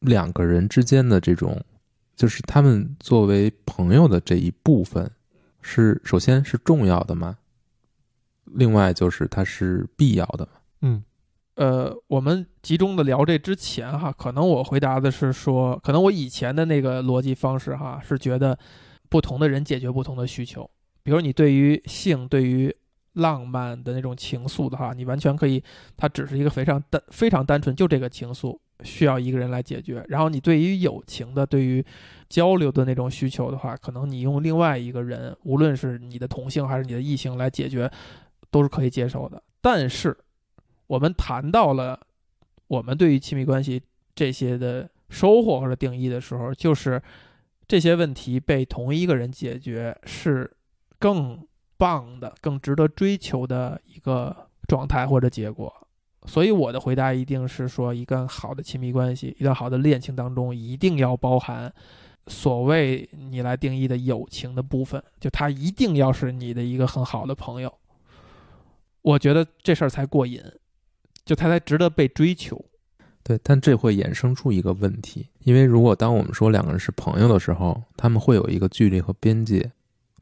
两个人之间的这种，就是他们作为朋友的这一部分，是首先是重要的吗？另外就是它是必要的，嗯，呃，我们集中的聊这之前哈，可能我回答的是说，可能我以前的那个逻辑方式哈，是觉得不同的人解决不同的需求，比如你对于性、对于浪漫的那种情愫的话，你完全可以，它只是一个非常单、非常单纯，就这个情愫需要一个人来解决。然后你对于友情的、对于交流的那种需求的话，可能你用另外一个人，无论是你的同性还是你的异性来解决。都是可以接受的，但是我们谈到了我们对于亲密关系这些的收获或者定义的时候，就是这些问题被同一个人解决是更棒的、更值得追求的一个状态或者结果。所以我的回答一定是说，一段好的亲密关系、一段好的恋情当中，一定要包含所谓你来定义的友情的部分，就他一定要是你的一个很好的朋友。我觉得这事儿才过瘾，就他才值得被追求。对，但这会衍生出一个问题，因为如果当我们说两个人是朋友的时候，他们会有一个距离和边界；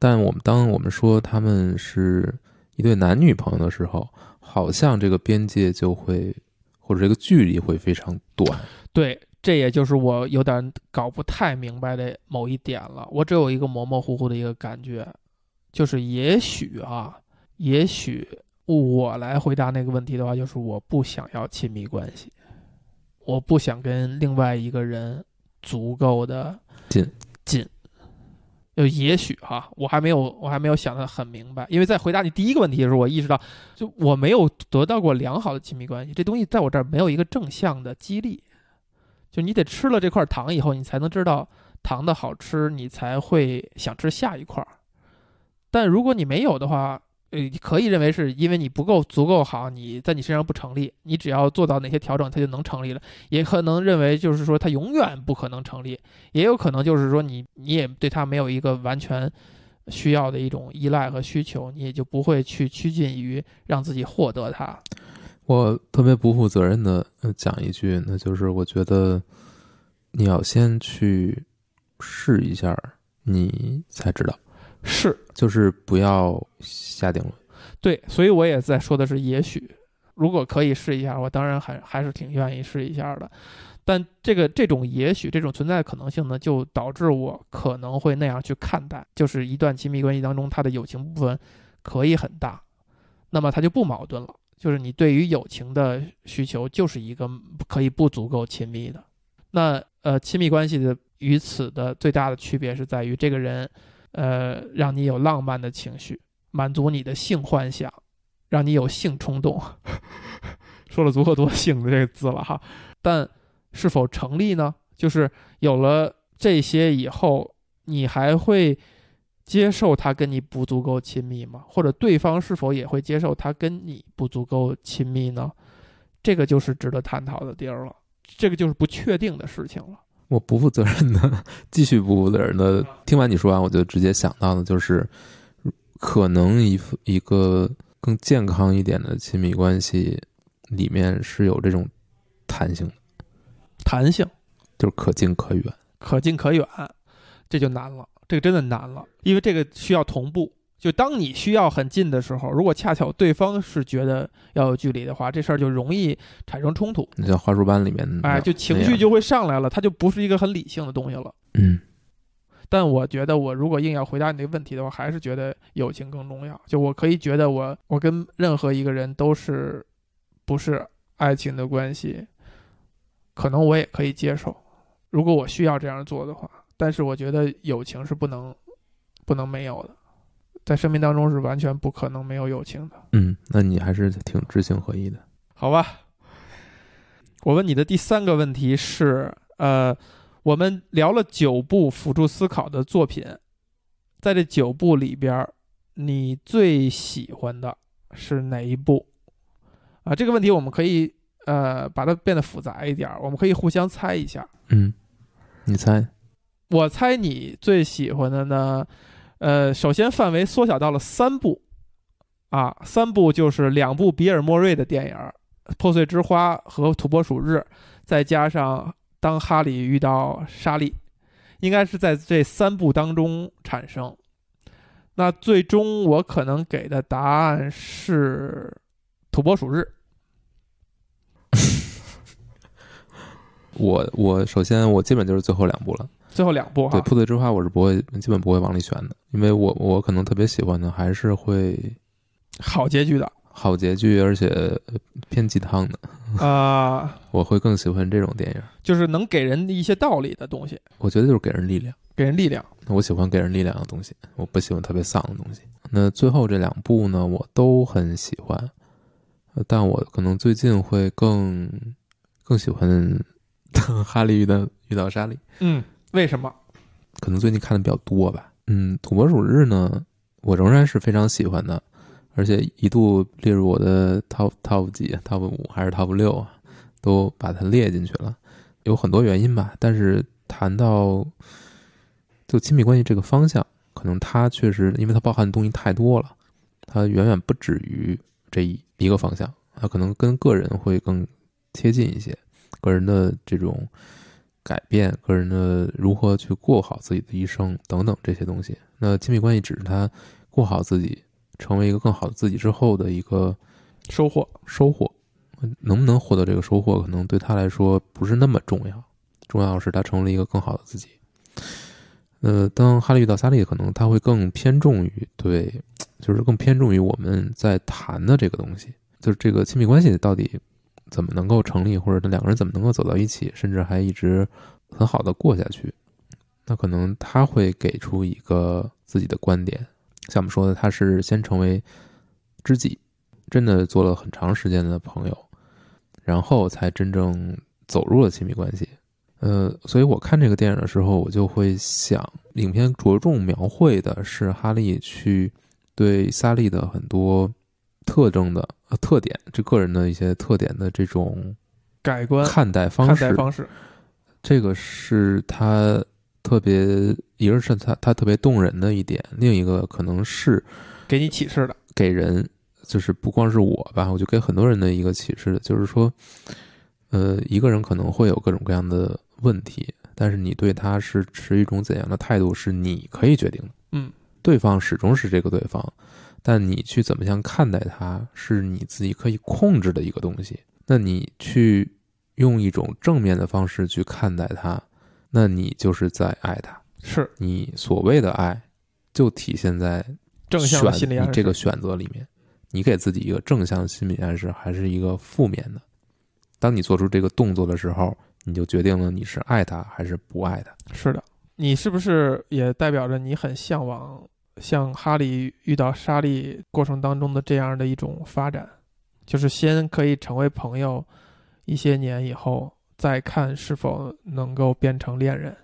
但我们当我们说他们是一对男女朋友的时候，好像这个边界就会或者这个距离会非常短。对，这也就是我有点搞不太明白的某一点了。我只有一个模模糊糊的一个感觉，就是也许啊，也许。我来回答那个问题的话，就是我不想要亲密关系，我不想跟另外一个人足够的近近。就也许哈，我还没有我还没有想得很明白，因为在回答你第一个问题的时候，我意识到，就我没有得到过良好的亲密关系，这东西在我这儿没有一个正向的激励。就你得吃了这块糖以后，你才能知道糖的好吃，你才会想吃下一块。但如果你没有的话，呃，可以认为是因为你不够足够好，你在你身上不成立。你只要做到哪些调整，它就能成立了。也可能认为就是说它永远不可能成立，也有可能就是说你你也对它没有一个完全，需要的一种依赖和需求，你也就不会去趋近于让自己获得它。我特别不负责任的讲一句，那就是我觉得你要先去试一下，你才知道。是，就是不要下定论。对，所以我也在说的是，也许如果可以试一下，我当然还还是挺愿意试一下的。但这个这种也许这种存在的可能性呢，就导致我可能会那样去看待，就是一段亲密关系当中，它的友情部分可以很大，那么它就不矛盾了。就是你对于友情的需求就是一个可以不足够亲密的。那呃，亲密关系的与此的最大的区别是在于这个人，呃，让你有浪漫的情绪，满足你的性幻想，让你有性冲动。[laughs] 说了足够多“性”的这个字了哈，但。是否成立呢？就是有了这些以后，你还会接受他跟你不足够亲密吗？或者对方是否也会接受他跟你不足够亲密呢？这个就是值得探讨的地儿了。这个就是不确定的事情了。我不负责任的，继续不负责任的。听完你说完，我就直接想到的就是，可能一一个更健康一点的亲密关系里面是有这种弹性的。弹性就是可近可远，可近可远，这就难了。这个真的难了，因为这个需要同步。就当你需要很近的时候，如果恰巧对方是觉得要有距离的话，这事儿就容易产生冲突。你像花束班里面，哎，就情绪就会上来了，它就不是一个很理性的东西了。嗯。但我觉得，我如果硬要回答你这个问题的话，还是觉得友情更重要。就我可以觉得，我我跟任何一个人都是不是爱情的关系。可能我也可以接受，如果我需要这样做的话。但是我觉得友情是不能不能没有的，在生命当中是完全不可能没有友情的。嗯，那你还是挺知行合一的，好吧？我问你的第三个问题是：呃，我们聊了九部辅助思考的作品，在这九部里边，你最喜欢的是哪一部？啊，这个问题我们可以。呃，把它变得复杂一点，我们可以互相猜一下。嗯，你猜？我猜你最喜欢的呢？呃，首先范围缩小到了三部，啊，三部就是两部比尔莫瑞的电影《破碎之花》和《土拨鼠日》，再加上当哈利遇到莎莉，应该是在这三部当中产生。那最终我可能给的答案是《土拨鼠日》。[laughs] 我我首先我基本就是最后两部了，最后两部对破碎之花我是不会基本不会往里选的，因为我我可能特别喜欢的还是会好结局的，好结局而且偏鸡汤的啊，[laughs] 我会更喜欢这种电影，就是能给人一些道理的东西。我觉得就是给人力量，给人力量。我喜欢给人力量的东西，我不喜欢特别丧的东西。那最后这两部呢，我都很喜欢，但我可能最近会更更喜欢。[laughs] 哈利遇到遇到莎莉，嗯，为什么？可能最近看的比较多吧。嗯，土拨鼠日呢，我仍然是非常喜欢的，而且一度列入我的 top top 几，top 五还是 top 六啊，都把它列进去了。有很多原因吧，但是谈到就亲密关系这个方向，可能它确实，因为它包含的东西太多了，它远远不止于这一一个方向，它可能跟个人会更贴近一些。个人的这种改变，个人的如何去过好自己的一生等等这些东西，那亲密关系只是他过好自己，成为一个更好的自己之后的一个收获。收获能不能获得这个收获，可能对他来说不是那么重要，重要是他成为了一个更好的自己。呃，当哈利遇到萨利，可能他会更偏重于对，就是更偏重于我们在谈的这个东西，就是这个亲密关系到底。怎么能够成立，或者这两个人怎么能够走到一起，甚至还一直很好的过下去？那可能他会给出一个自己的观点，像我们说的，他是先成为知己，真的做了很长时间的朋友，然后才真正走入了亲密关系。呃，所以我看这个电影的时候，我就会想，影片着重描绘的是哈利去对萨利的很多。特征的呃特点，这个人的一些特点的这种改观看待方式，看待方式，这个是他特别，一个是他他特别动人的一点，另一个可能是给你启示的。给人就是不光是我吧，我就给很多人的一个启示的，就是说，呃，一个人可能会有各种各样的问题，但是你对他是持一种怎样的态度，是你可以决定的。嗯，对方始终是这个对方，但你去怎么样看待它，是你自己可以控制的一个东西。那你去用一种正面的方式去看待它，那你就是在爱它。是你所谓的爱，就体现在正向心理暗示。你这个选择里面，你给自己一个正向的心理暗示，还是一个负面的？当你做出这个动作的时候，你就决定了你是爱他还是不爱他。是的，你是不是也代表着你很向往像哈利遇到莎莉过程当中的这样的一种发展？就是先可以成为朋友，一些年以后再看是否能够变成恋人。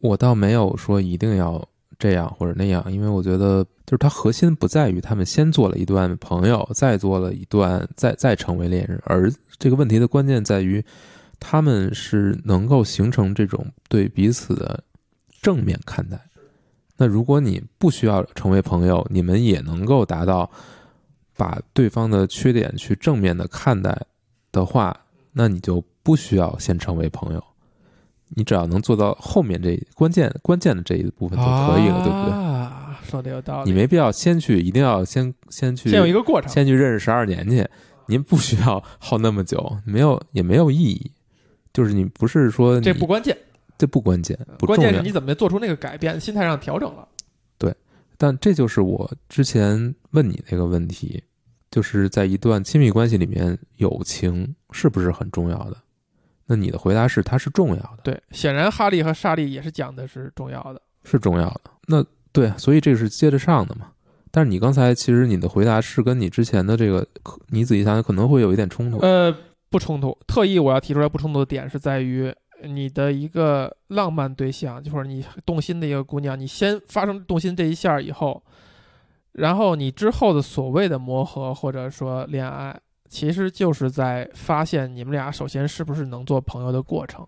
我倒没有说一定要这样或者那样，因为我觉得就是它核心不在于他们先做了一段朋友，再做了一段，再再成为恋人，而这个问题的关键在于他们是能够形成这种对彼此的正面看待。那如果你不需要成为朋友，你们也能够达到把对方的缺点去正面的看待的话，那你就不需要先成为朋友。你只要能做到后面这关键关键的这一部分就可以了，对不对？啊，说的有道理。你没必要先去，一定要先先去先有一个过程。先去认识十二年去，您不需要耗那么久，没有也没有意义。就是你不是说这不关键，这不关键，不关键是你。怎么做出那个改变，心态上调整了。对但这就是我之前问你那个问题，就是在一段亲密关系里面，友情是不是很重要的？那你的回答是它是重要的，对，显然哈利和莎莉也是讲的是重要的。是重要的。那对，所以这个是接着上的嘛。但是你刚才其实你的回答是跟你之前的这个，你仔细想想可能会有一点冲突。呃，不冲突。特意我要提出来不冲突的点是在于，你的一个浪漫对象，就是你动心的一个姑娘，你先发生动心这一下以后，然后你之后的所谓的磨合或者说恋爱，其实就是在发现你们俩首先是不是能做朋友的过程。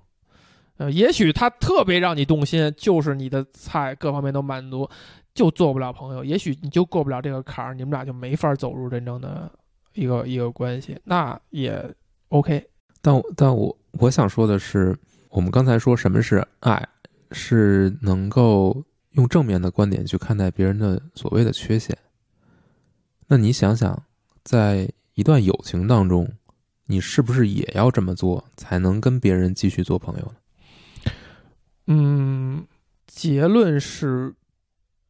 呃，也许他特别让你动心，就是你的菜各方面都满足，就做不了朋友。也许你就过不了这个坎儿，你们俩就没法走入真正的一个一个关系，那也 OK。但但我我想说的是，我们刚才说什么是爱，是能够用正面的观点去看待别人的所谓的缺陷。那你想想，在一段友情当中，你是不是也要这么做，才能跟别人继续做朋友呢？嗯，结论是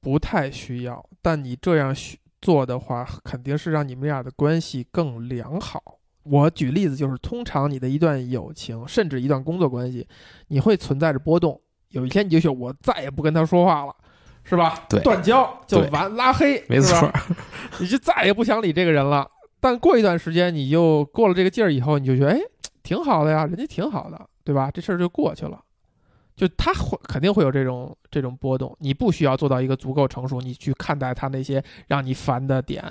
不太需要，但你这样做的话，肯定是让你们俩的关系更良好。我举例子就是，通常你的一段友情，甚至一段工作关系，你会存在着波动。有一天你就说，我再也不跟他说话了，是吧？对断交就完，拉黑，没错，你就再也不想理这个人了。但过一段时间，你就过了这个劲儿以后，你就觉得，哎，挺好的呀，人家挺好的，对吧？这事儿就过去了。就他会肯定会有这种这种波动，你不需要做到一个足够成熟，你去看待他那些让你烦的点，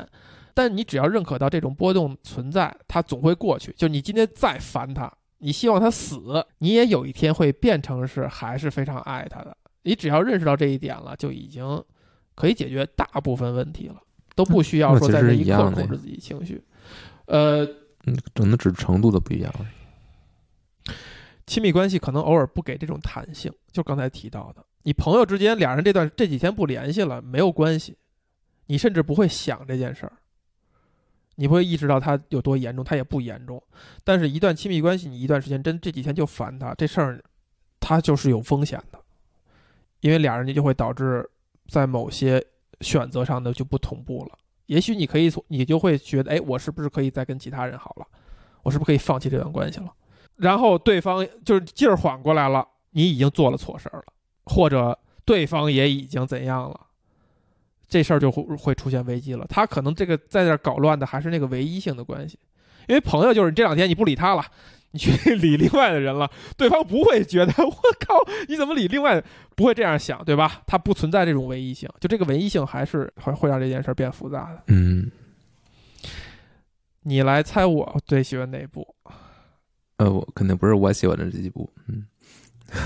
但你只要认可到这种波动存在，它总会过去。就你今天再烦他，你希望他死，你也有一天会变成是还是非常爱他的。你只要认识到这一点了，就已经可以解决大部分问题了，都不需要说在这一刻控制自己情绪。呃，嗯，可能只是程度的不一样。亲密关系可能偶尔不给这种弹性，就刚才提到的，你朋友之间俩人这段这几天不联系了没有关系，你甚至不会想这件事儿，你会意识到他有多严重，他也不严重。但是，一段亲密关系，你一段时间真这几天就烦他，这事儿，他就是有风险的，因为俩人就会导致在某些选择上的就不同步了。也许你可以从你就会觉得，哎，我是不是可以再跟其他人好了？我是不是可以放弃这段关系了？然后对方就是劲儿缓过来了，你已经做了错事儿了，或者对方也已经怎样了，这事儿就会会出现危机了。他可能这个在这儿搞乱的还是那个唯一性的关系，因为朋友就是你这两天你不理他了，你去 [laughs] 理另外的人了，对方不会觉得 [laughs] 我靠你怎么理另外的，不会这样想，对吧？他不存在这种唯一性，就这个唯一性还是会会让这件事变复杂的。嗯，你来猜我最喜欢哪部？呃，我肯定不是我喜欢的这几部，嗯，[laughs]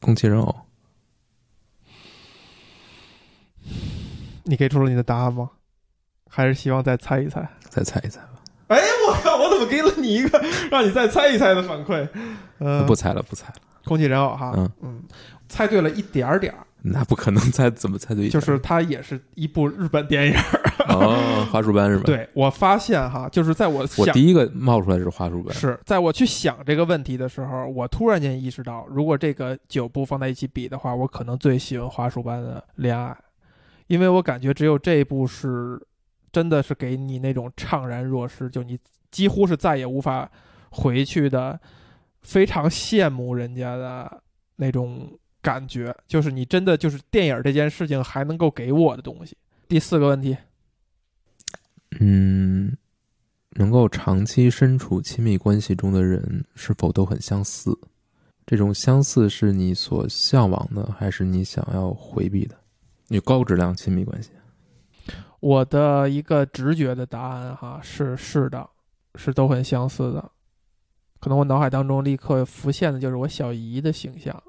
宫崎人偶，你给出了你的答案吗？还是希望再猜一猜？再猜一猜吧。哎，我靠！我怎么给了你一个让你再猜一猜的反馈？呃，不猜了，不猜了。空气人偶哈，嗯嗯，猜对了一点儿点儿，那不可能猜，怎么猜对？就是它也是一部日本电影。哦，花束班是吧？，对我发现哈，就是在我想我第一个冒出来是花束班。是在我去想这个问题的时候，我突然间意识到，如果这个九部放在一起比的话，我可能最喜欢花束班的恋爱，因为我感觉只有这一部是真的是给你那种怅然若失，就你几乎是再也无法回去的，非常羡慕人家的那种感觉，就是你真的就是电影这件事情还能够给我的东西。第四个问题，嗯，能够长期身处亲密关系中的人，是否都很相似？这种相似是你所向往的，还是你想要回避的？有高质量亲密关系，我的一个直觉的答案哈是是的，是都很相似的。可能我脑海当中立刻浮现的就是我小姨的形象。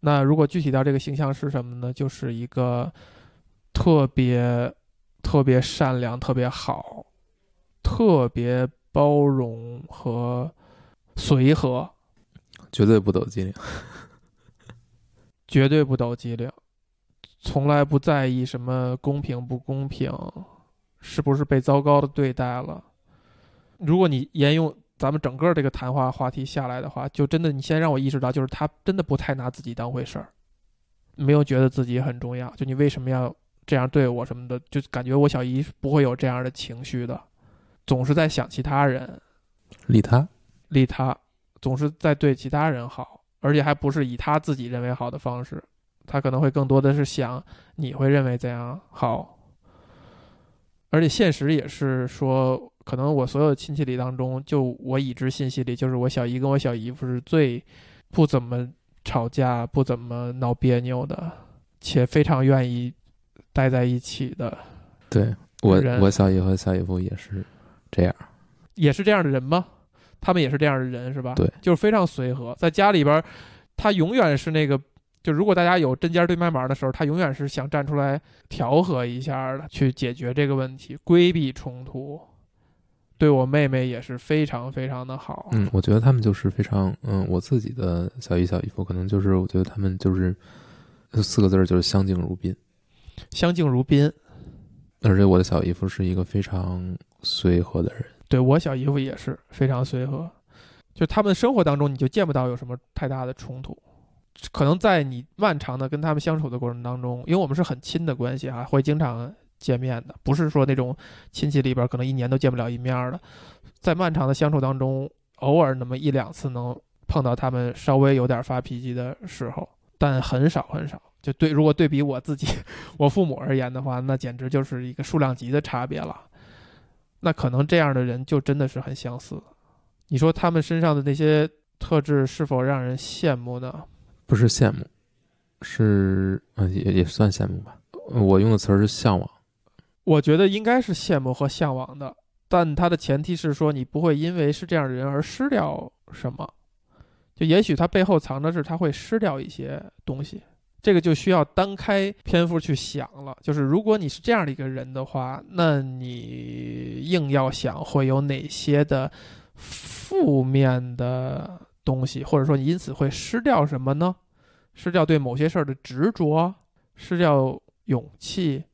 那如果具体到这个形象是什么呢？就是一个特别特别善良、特别好、特别包容和随和，绝对不抖机灵。绝对不抖机灵，从来不在意什么公平不公平，是不是被糟糕的对待了。如果你沿用咱们整个这个谈话话题下来的话，就真的你先让我意识到，就是他真的不太拿自己当回事儿，没有觉得自己很重要。就你为什么要这样对我什么的，就感觉我小姨不会有这样的情绪的，总是在想其他人，利他，利他，总是在对其他人好，而且还不是以他自己认为好的方式，他可能会更多的是想你会认为怎样好。而且现实也是说，可能我所有亲戚里当中，就我已知信息里，就是我小姨跟我小姨夫是最不怎么吵架、不怎么闹别扭的，且非常愿意待在一起的，对我我小姨和小姨夫也是这样。也是这样的人吗？他们也是这样的人是吧？对，就是非常随和，在家里边儿，他永远是那个，就如果大家有针尖对麦芒的时候，他永远是想站出来调和一下的，去解决这个问题，规避冲突。对我妹妹也是非常非常的好，嗯，我觉得他们就是非常，嗯，我自己的小姨小姨夫可能就是，我觉得他们就是四个字儿就是相敬如宾。相敬如宾。而且我的小姨夫是一个非常随和的人。对我小姨夫也是非常随和，就他们生活当中你就见不到有什么太大的冲突，可能在你漫长的跟他们相处的过程当中，因为我们是很亲的关系哈、会经常见面的，不是说那种亲戚里边可能一年都见不了一面的，在漫长的相处当中，偶尔那么一两次能碰到他们稍微有点发脾气的时候，但很少很少。就对，如果对比我自己、[laughs] 我父母而言的话，那简直就是一个数量级的差别了。那可能这样的人就真的是很相似。你说他们身上的那些特质是否让人羡慕呢？不是羡慕，是啊，也也算羡慕吧。我用的词儿是向往。我觉得应该是羡慕和向往的，但它的前提是说你不会因为是这样的人而失掉什么。就也许他背后藏的是他会失掉一些东西，这个就需要单开篇幅去想了。就是如果你是这样的一个人的话，那你硬要想会有哪些的负面的东西，或者说你因此会失掉什么呢？失掉对某些事儿的执着，失掉勇气，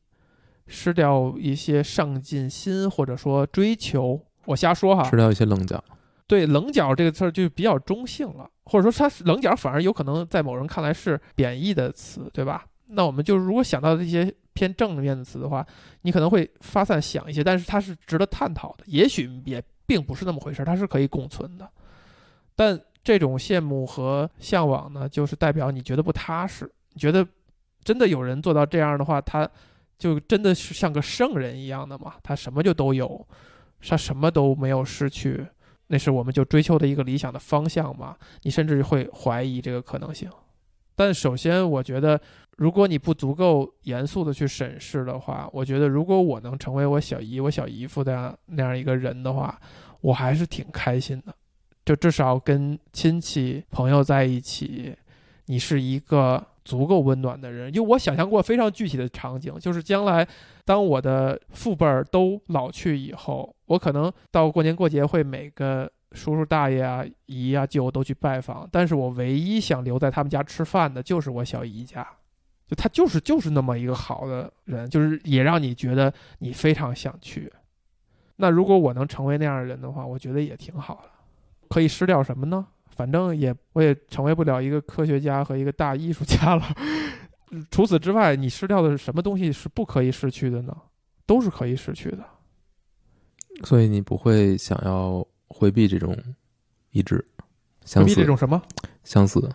失掉一些上进心，或者说追求。我瞎说哈，失掉一些棱角。对“棱角”这个词儿就比较中性了，或者说它是棱角反而有可能在某人看来是贬义的词，对吧？那我们就如果想到这些偏正面的词的话，你可能会发散想一些，但是它是值得探讨的，也许也并不是那么回事，它是可以共存的。但这种羡慕和向往呢，就是代表你觉得不踏实，你觉得真的有人做到这样的话，他就真的是像个圣人一样的嘛？他什么就都有，他什么都没有失去。那是我们就追求的一个理想的方向嘛？你甚至会怀疑这个可能性。但首先，我觉得，如果你不足够严肃的去审视的话，我觉得如果我能成为我小姨、我小姨夫的那样一个人的话，我还是挺开心的。就至少跟亲戚朋友在一起，你是一个足够温暖的人。因为我想象过非常具体的场景，就是将来当我的父辈儿都老去以后，我可能到过年过节会每个叔叔大爷啊、姨啊、舅都去拜访，但是我唯一想留在他们家吃饭的就是我小姨家。就他就是就是那么一个好的人，就是也让你觉得你非常想去。那如果我能成为那样的人的话，我觉得也挺好的。可以失掉什么呢？反正也我也成为不了一个科学家和一个大艺术家了。[laughs] 除此之外，你失掉的是什么东西是不可以失去的呢？都是可以失去的。所以你不会想要回避这种意志，回避这种什么？相似，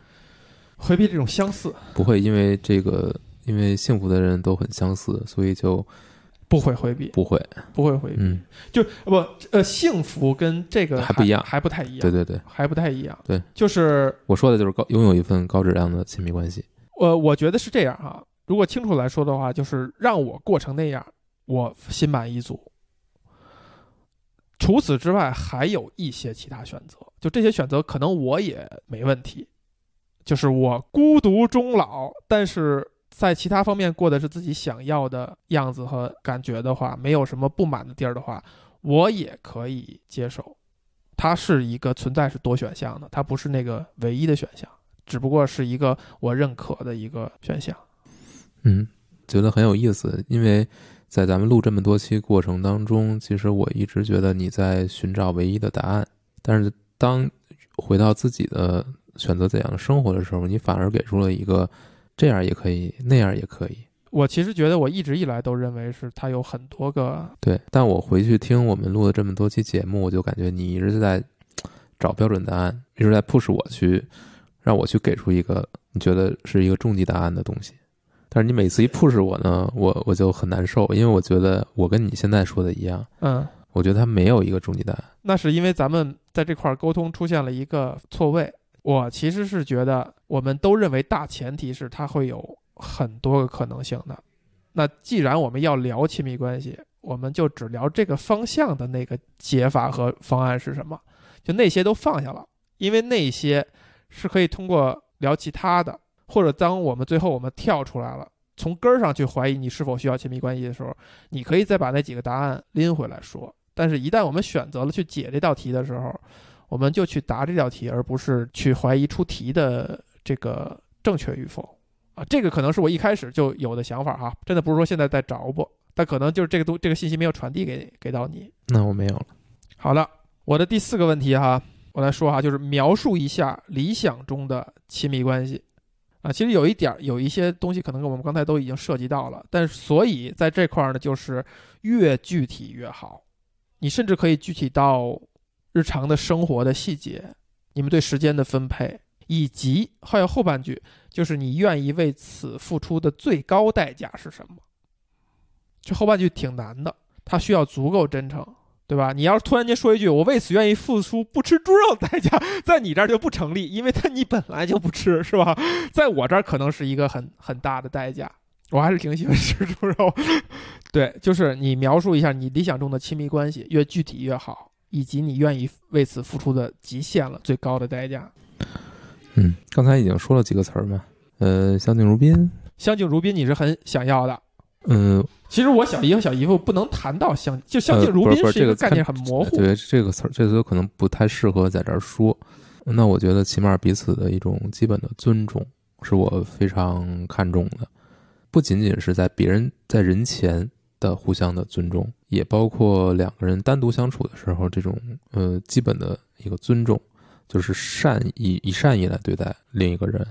回避这种相似，不会因为这个，因为幸福的人都很相似，所以就不会回避，不会，不会回避。嗯，就不呃，幸福跟这个还不一样还不太一样。对对对，还不太一样。对，就是我说的就是高拥有一份高质量的亲密关系，呃，我觉得是这样哈。如果清楚来说的话，就是让我过成那样，我心满意足。除此之外，还有一些其他选择，就这些选择可能我也没问题，就是我孤独终老，但是在其他方面过的是自己想要的样子和感觉的话，没有什么不满的地儿的话，我也可以接受。它是一个存在是多选项的，它不是那个唯一的选项，只不过是一个我认可的一个选项。嗯，觉得很有意思，因为在咱们录这么多期过程当中，其实我一直觉得你在寻找唯一的答案，但是当回到自己的选择怎样的生活的时候，你反而给出了一个这样也可以，那样也可以。我其实觉得我一直以来都认为是它有很多个，对，但我回去听我们录的这么多期节目，我就感觉你一直在找标准答案，一直在 push 我去让我去给出一个你觉得是一个终极答案的东西。但是你每次一 push 我呢，我我就很难受，因为我觉得我跟你现在说的一样，嗯，我觉得它没有一个终极答案。那是因为咱们在这块儿沟通出现了一个错位。我其实是觉得，我们都认为大前提是它会有很多个可能性的。那既然我们要聊亲密关系，我们就只聊这个方向的那个解法和方案是什么，就那些都放下了，因为那些是可以通过聊其他的，或者当我们最后我们跳出来了，从根儿上去怀疑你是否需要亲密关系的时候，你可以再把那几个答案拎回来说。但是，一旦我们选择了去解这道题的时候，我们就去答这道题，而不是去怀疑出题的这个正确与否啊。这个可能是我一开始就有的想法哈，真的不是说现在在找不，但可能就是这个东这个信息没有传递给给到你。那我没有了。好了，我的第四个问题哈，我来说哈，就是描述一下理想中的亲密关系啊。其实有一点儿，有一些东西可能跟我们刚才都已经涉及到了，但是所以在这块儿呢，就是越具体越好。你甚至可以具体到日常的生活的细节，你们对时间的分配，以及还有后半句，就是你愿意为此付出的最高代价是什么？这后半句挺难的，它需要足够真诚，对吧？你要是突然间说一句“我为此愿意付出不吃猪肉的代价”，[laughs] 在你这儿就不成立，因为它你本来就不吃，是吧？在我这儿可能是一个很很大的代价。我还是挺喜欢吃猪肉，[laughs] 对，就是你描述一下你理想中的亲密关系，越具体越好，以及你愿意为此付出的极限了，最高的代价。嗯，刚才已经说了几个词儿嘛，呃，相敬如宾，相敬如宾，你是很想要的。嗯，其实我小姨和小姨夫不能谈到相，就相敬如宾是这个一个概念很模糊。对这个词儿，这个词儿可能不太适合在这儿说。那我觉得起码彼此的一种基本的尊重是我非常看重的，不仅仅是在别人在人前的互相的尊重，也包括两个人单独相处的时候这种呃基本的一个尊重，就是善意以善意来对待另一个人。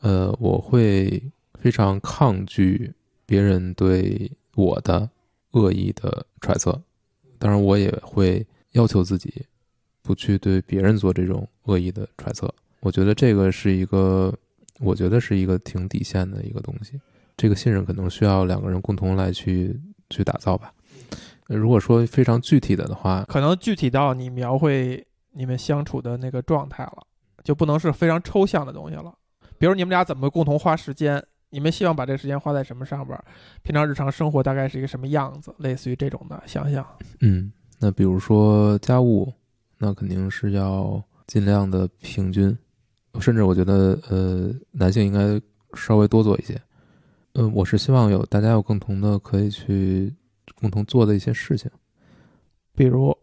呃，我会非常抗拒别人对我的恶意的揣测，当然我也会要求自己不去对别人做这种恶意的揣测。我觉得这个是一个，我觉得是一个挺底线的一个东西。这个信任可能需要两个人共同来去去打造吧。呃如果说非常具体的的话，可能具体到你描绘你们相处的那个状态了，就不能是非常抽象的东西了。比如你们俩怎么共同花时间，你们希望把这个时间花在什么上边儿？平常日常生活大概是一个什么样子？类似于这种的想象。嗯，那比如说家务，那肯定是要尽量的平均，甚至我觉得，呃，男性应该稍微多做一些。呃，我是希望有大家有共同的可以去共同做的一些事情，比如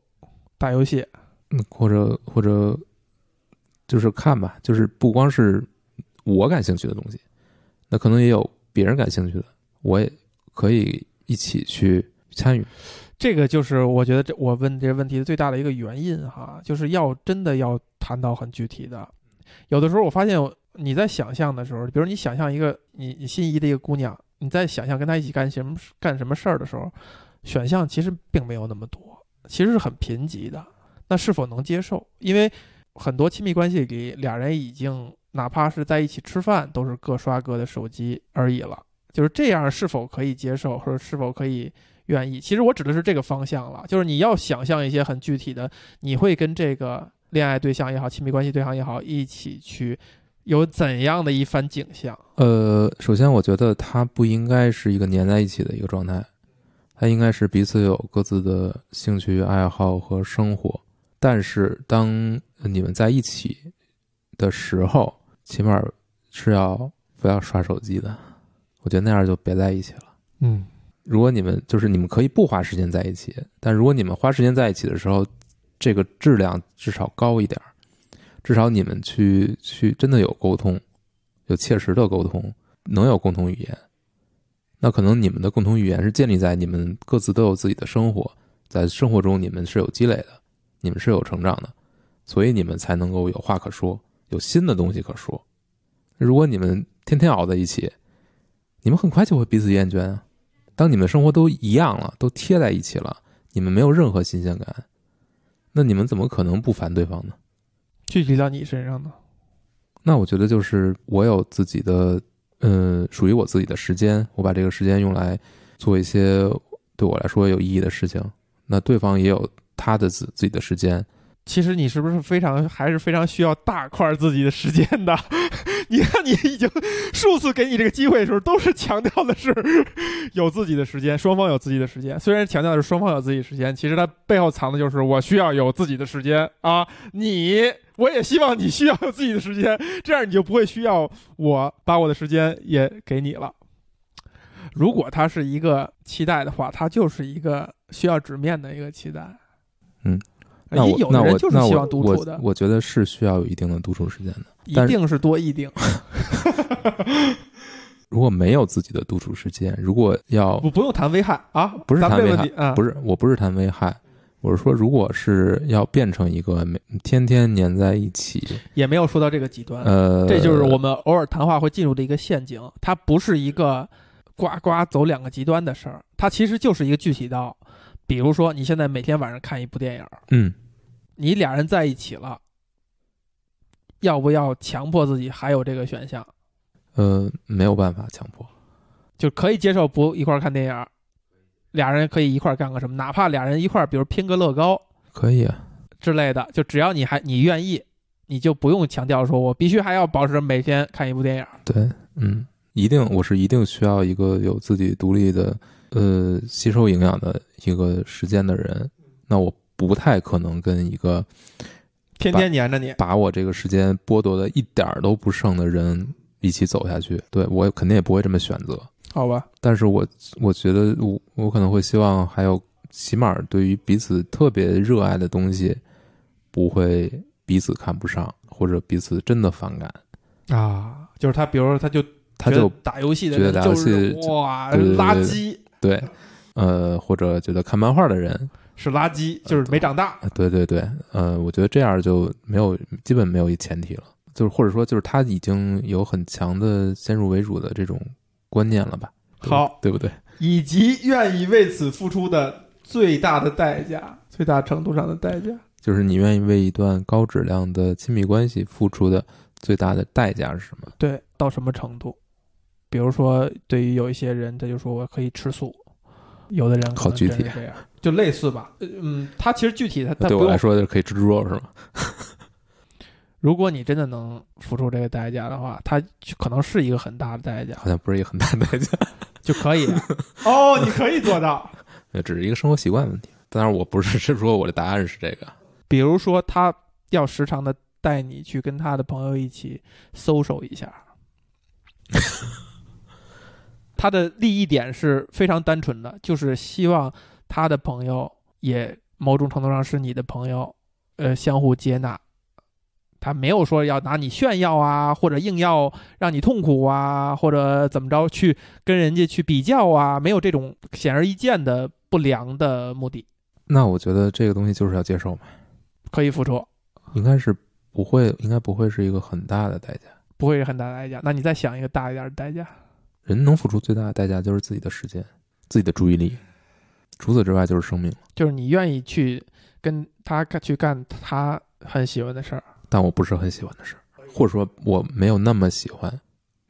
打游戏，嗯，或者或者就是看吧，就是不光是我感兴趣的东西，那可能也有别人感兴趣的，我也可以一起去参与。这个就是我觉得这我问这个问题最大的一个原因哈，就是要真的要谈到很具体的。有的时候我发现你在想象的时候，比如你想象一个你你心仪的一个姑娘，你在想象跟她一起干什么干什么事儿的时候，选项其实并没有那么多，其实是很贫瘠的。那是否能接受？因为很多亲密关系里，俩人已经哪怕是在一起吃饭，都是各刷各的手机而已了。就是这样，是否可以接受，或者是否可以？愿意，其实我指的是这个方向了，就是你要想象一些很具体的，你会跟这个恋爱对象也好，亲密关系对象也好，一起去有怎样的一番景象？呃，首先我觉得它不应该是一个粘在一起的一个状态，它应该是彼此有各自的兴趣爱好和生活，但是当你们在一起的时候，起码是要不要刷手机的，我觉得那样就别在一起了。嗯。如果你们就是你们可以不花时间在一起，但如果你们花时间在一起的时候，这个质量至少高一点至少你们去去真的有沟通，有切实的沟通，能有共同语言。那可能你们的共同语言是建立在你们各自都有自己的生活，在生活中你们是有积累的，你们是有成长的，所以你们才能够有话可说，有新的东西可说。如果你们天天熬在一起，你们很快就会彼此厌倦啊。当你们生活都一样了，都贴在一起了，你们没有任何新鲜感，那你们怎么可能不烦对方呢？具体到你身上呢？那我觉得就是我有自己的，嗯，属于我自己的时间，我把这个时间用来做一些对我来说有意义的事情。那对方也有他的自自己的时间。其实你是不是非常还是非常需要大块自己的时间的？[laughs] 你看，你已经数次给你这个机会的时候，都是强调的是有自己的时间，双方有自己的时间。虽然强调的是双方有自己时间，其实它背后藏的就是我需要有自己的时间啊！你，我也希望你需要有自己的时间，这样你就不会需要我把我的时间也给你了。如果它是一个期待的话，它就是一个需要直面的一个期待。嗯。那我那我那我我我觉得是需要有一定的独处时间的，一定是多一定。[laughs] 如果没有自己的独处时间，如果要不不用谈危害啊，不是谈危害啊不是我不是谈危害，我是说，如果是要变成一个每天天黏在一起，也没有说到这个极端，呃，这就是我们偶尔谈话会进入的一个陷阱，它不是一个呱呱走两个极端的事儿，它其实就是一个具体到。比如说，你现在每天晚上看一部电影，嗯，你俩人在一起了，要不要强迫自己还有这个选项？呃，没有办法强迫，就可以接受不一块儿看电影，俩人可以一块干个什么，哪怕俩人一块，比如拼个乐高，可以啊之类的，就只要你还你愿意，你就不用强调说我必须还要保持每天看一部电影。对，嗯，一定我是一定需要一个有自己独立的。呃，吸收营养的一个时间的人，那我不太可能跟一个天天黏着你，把我这个时间剥夺的一点儿都不剩的人一起走下去。对我肯定也不会这么选择，好吧？但是我我觉得我我可能会希望还有起码对于彼此特别热爱的东西，不会彼此看不上或者彼此真的反感啊。就是他，比如说他就他就打游戏的人就是哇垃圾。对，呃，或者觉得看漫画的人是垃圾，就是没长大。对对对，呃，我觉得这样就没有，基本没有一前提了，就是或者说就是他已经有很强的先入为主的这种观念了吧？好，对不对？以及愿意为此付出的最大的代价，最大程度上的代价，就是你愿意为一段高质量的亲密关系付出的最大的代价是什么？对，到什么程度？比如说，对于有一些人，他就说我可以吃素；有的人好具体这样，就类似吧。嗯，他其实具体他他对我来说就是可以吃猪肉是吗？如果你真的能付出这个代价的话，他可能是一个很大的代价。好像不是一个很大的代价，就可以 [laughs] 哦，你可以做到。那 [laughs] 只是一个生活习惯问题。当然，我不是是说我的答案是这个。比如说，他要时常的带你去跟他的朋友一起 social 一下。[laughs] 他的利益点是非常单纯的，就是希望他的朋友也某种程度上是你的朋友，呃，相互接纳。他没有说要拿你炫耀啊，或者硬要让你痛苦啊，或者怎么着去跟人家去比较啊，没有这种显而易见的不良的目的。那我觉得这个东西就是要接受嘛，可以付出，应该是不会，应该不会是一个很大的代价。不会是很大的代价。那你再想一个大一点的代价。人能付出最大的代价就是自己的时间、自己的注意力，除此之外就是生命了。就是你愿意去跟他干去干他很喜欢的事儿，但我不是很喜欢的事儿，或者说我没有那么喜欢，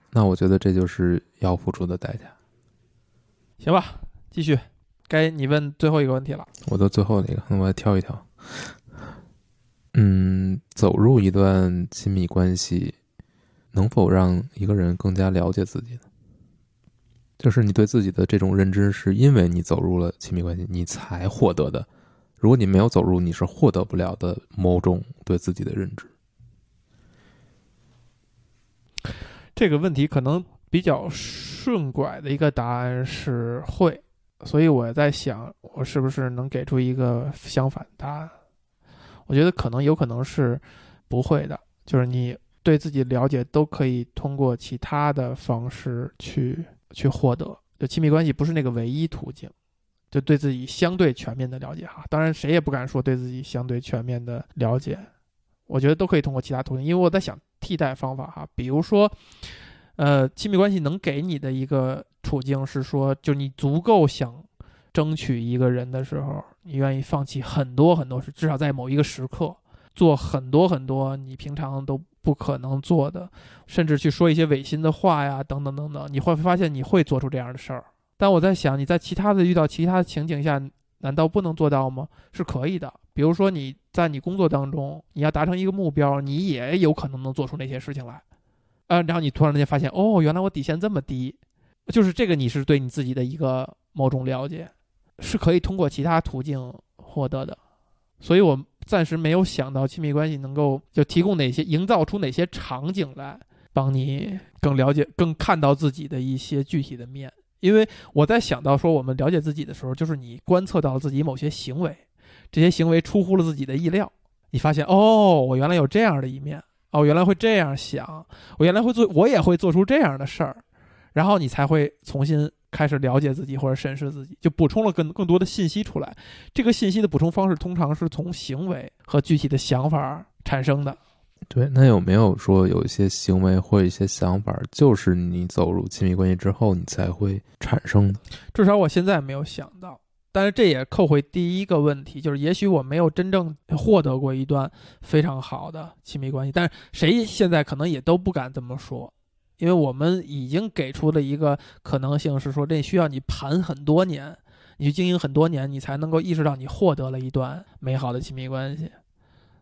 那我觉得这就是要付出的代价。行吧？继续，该你问最后一个问题了。我的最后的一个，那我来挑一挑。嗯，走入一段亲密关系，能否让一个人更加了解自己呢？就是你对自己的这种认知，是因为你走入了亲密关系，你才获得的。如果你没有走入，你是获得不了的某种对自己的认知。这个问题可能比较顺拐的一个答案是会，所以我在想，我是不是能给出一个相反答案？我觉得可能有可能是不会的，就是你对自己了解都可以通过其他的方式去去获得，就亲密关系不是那个唯一途径，就对自己相对全面的了解哈。当然，谁也不敢说对自己相对全面的了解，我觉得都可以通过其他途径，因为我在想替代方法哈，比如说，呃，亲密关系能给你的一个处境是说，就你足够想争取一个人的时候，你愿意放弃很多很多事，至少在某一个时刻做很多很多你平常都不可能做的，甚至去说一些违心的话呀，等等等等，你会发现你会做出这样的事儿。但我在想，你在其他的遇到其他的情景下，难道不能做到吗？是可以的。比如说你在你工作当中，你要达成一个目标，你也有可能能做出那些事情来。呃，然后你突然间发现，哦，原来我底线这么低，就是这个，你是对你自己的一个某种了解，是可以通过其他途径获得的。所以我暂时没有想到亲密关系能够就提供哪些营造出哪些场景来，帮你更了解、更看到自己的一些具体的面。因为我在想到说我们了解自己的时候，就是你观测到自己某些行为，这些行为出乎了自己的意料，你发现哦，我原来有这样的一面，哦，原来会这样想，我原来会做，我也会做出这样的事儿，然后你才会重新开始了解自己或者审视自己，就补充了更更多的信息出来。这个信息的补充方式通常是从行为和具体的想法产生的。对，那有没有说有一些行为或一些想法，就是你走入亲密关系之后你才会产生的？至少我现在没有想到，但是这也扣回第一个问题，就是也许我没有真正获得过一段非常好的亲密关系，但是谁现在可能也都不敢这么说，因为我们已经给出了一个可能性，是说这需要你盘很多年，你去经营很多年，你才能够意识到你获得了一段美好的亲密关系。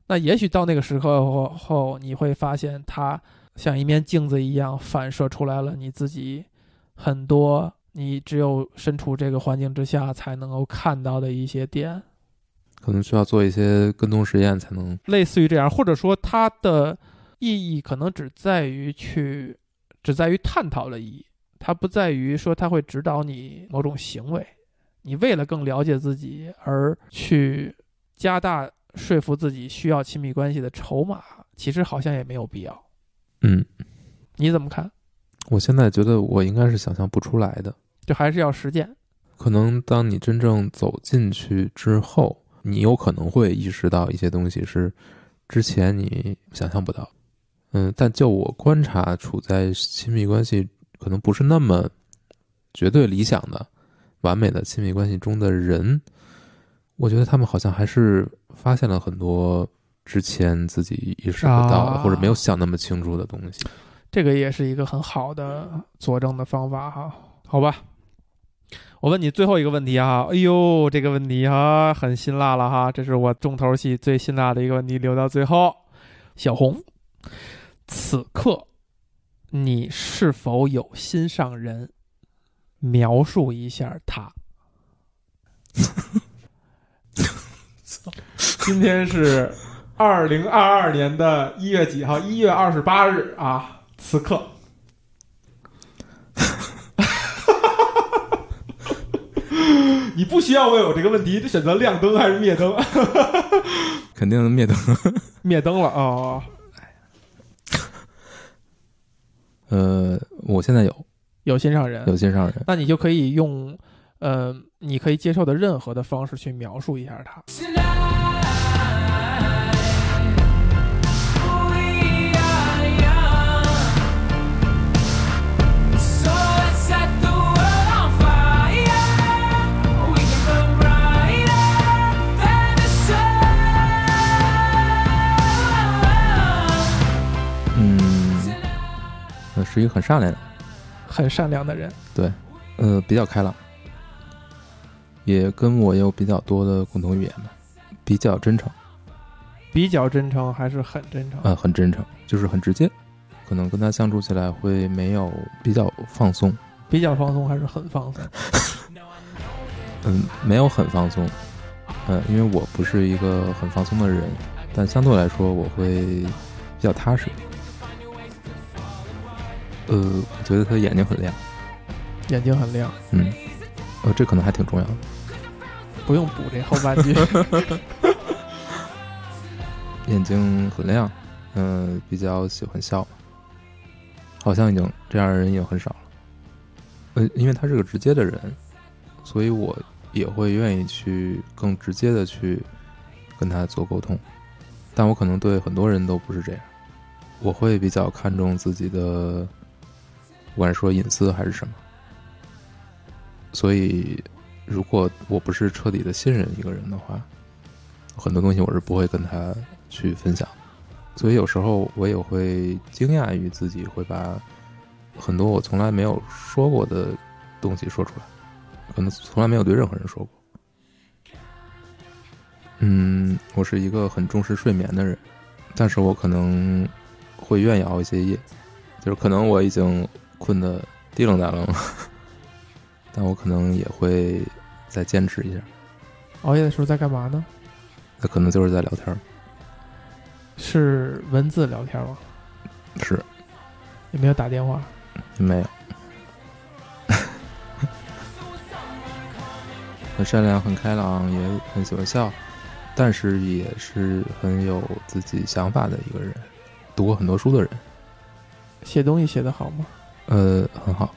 那也许到那个时刻后后，你会发现它像一面镜子一样反射出来了你自己很多你只有身处这个环境之下才能够看到的一些点，可能需要做一些跟踪实验才能。类似于这样，或者说它的意义可能只在于去，只在于探讨的意义，它不在于说它会指导你某种行为。你为了更了解自己而去加大。说服自己需要亲密关系的筹码，其实好像也没有必要。嗯，你怎么看？我现在觉得我应该是想象不出来的，就还是要实践。可能当你真正走进去之后，你有可能会意识到一些东西是之前你想象不到。嗯，但就我观察，处在亲密关系可能不是那么绝对理想的、完美的亲密关系中的人。我觉得他们好像还是发现了很多之前自己意识不到的，或者没有想那么清楚的东西。这个也是一个很好的佐证的方法哈。好吧，我问你最后一个问题哈。哎呦，这个问题哈很辛辣了哈，这是我重头戏最辛辣的一个问题，留到最后。小红，此刻你是否有心上人？描述一下他。[laughs] 今天是二零二二年的一月几号？一月二十八日啊，此刻。你不需要问我这个问题，选择亮灯还是灭灯？[laughs] 肯定灭灯。[laughs] 灭灯了哦。呃，我现在有有心上人，有心上人，那你就可以用呃，你可以接受的任何的方式去描述一下他。是一个很善良的，很善良的人，对呃，比较开朗，也跟我有比较多的共同语言吧，比较真诚，比较真诚还是很真诚？呃，很真诚，就是很直接，可能跟他相处起来会没有比较放松，比较放松还是很放松？[laughs] 嗯，没有很放松，呃，因为我不是一个很放松的人，但相对来说我会比较踏实。呃，我觉得他眼睛很亮，眼睛很亮，嗯，呃，这可能还挺重要的。不用补这后半句。[laughs] 眼睛很亮，嗯、比较喜欢笑，好像已经这样的人已经很少了。呃，因为他是个直接的人，所以我也会愿意去更直接的去跟他做沟通，但我可能对很多人都不是这样，我会比较看重自己的，不管说隐私还是什么，所以如果我不是彻底的信任一个人的话，很多东西我是不会跟他去分享，所以有时候我也会惊讶于自己会把很多我从来没有说过的东西说出来，可能从来没有对任何人说过。嗯，我是一个很重视睡眠的人，但是我可能会愿意熬一些夜，就是可能我已经困得滴楞达楞了，[laughs] 但我可能也会再坚持一下，熬夜的时候在干嘛呢？那可能就是在聊天儿，是文字聊天吗？是有没有打电话？没有。[laughs] 很善良，很开朗，也很喜欢笑，但是也是很有自己想法的一个人，读过很多书的人，写东西写得好吗？呃，很好。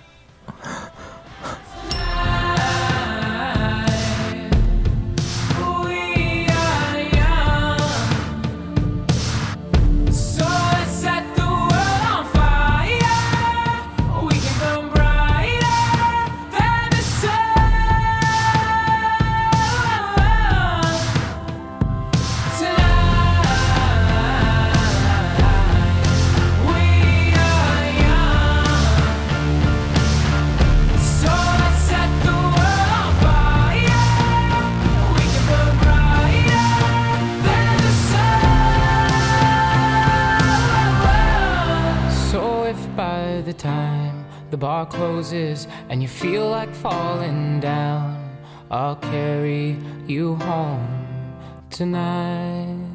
Bar closes and you feel like falling down, I'll carry you home tonight.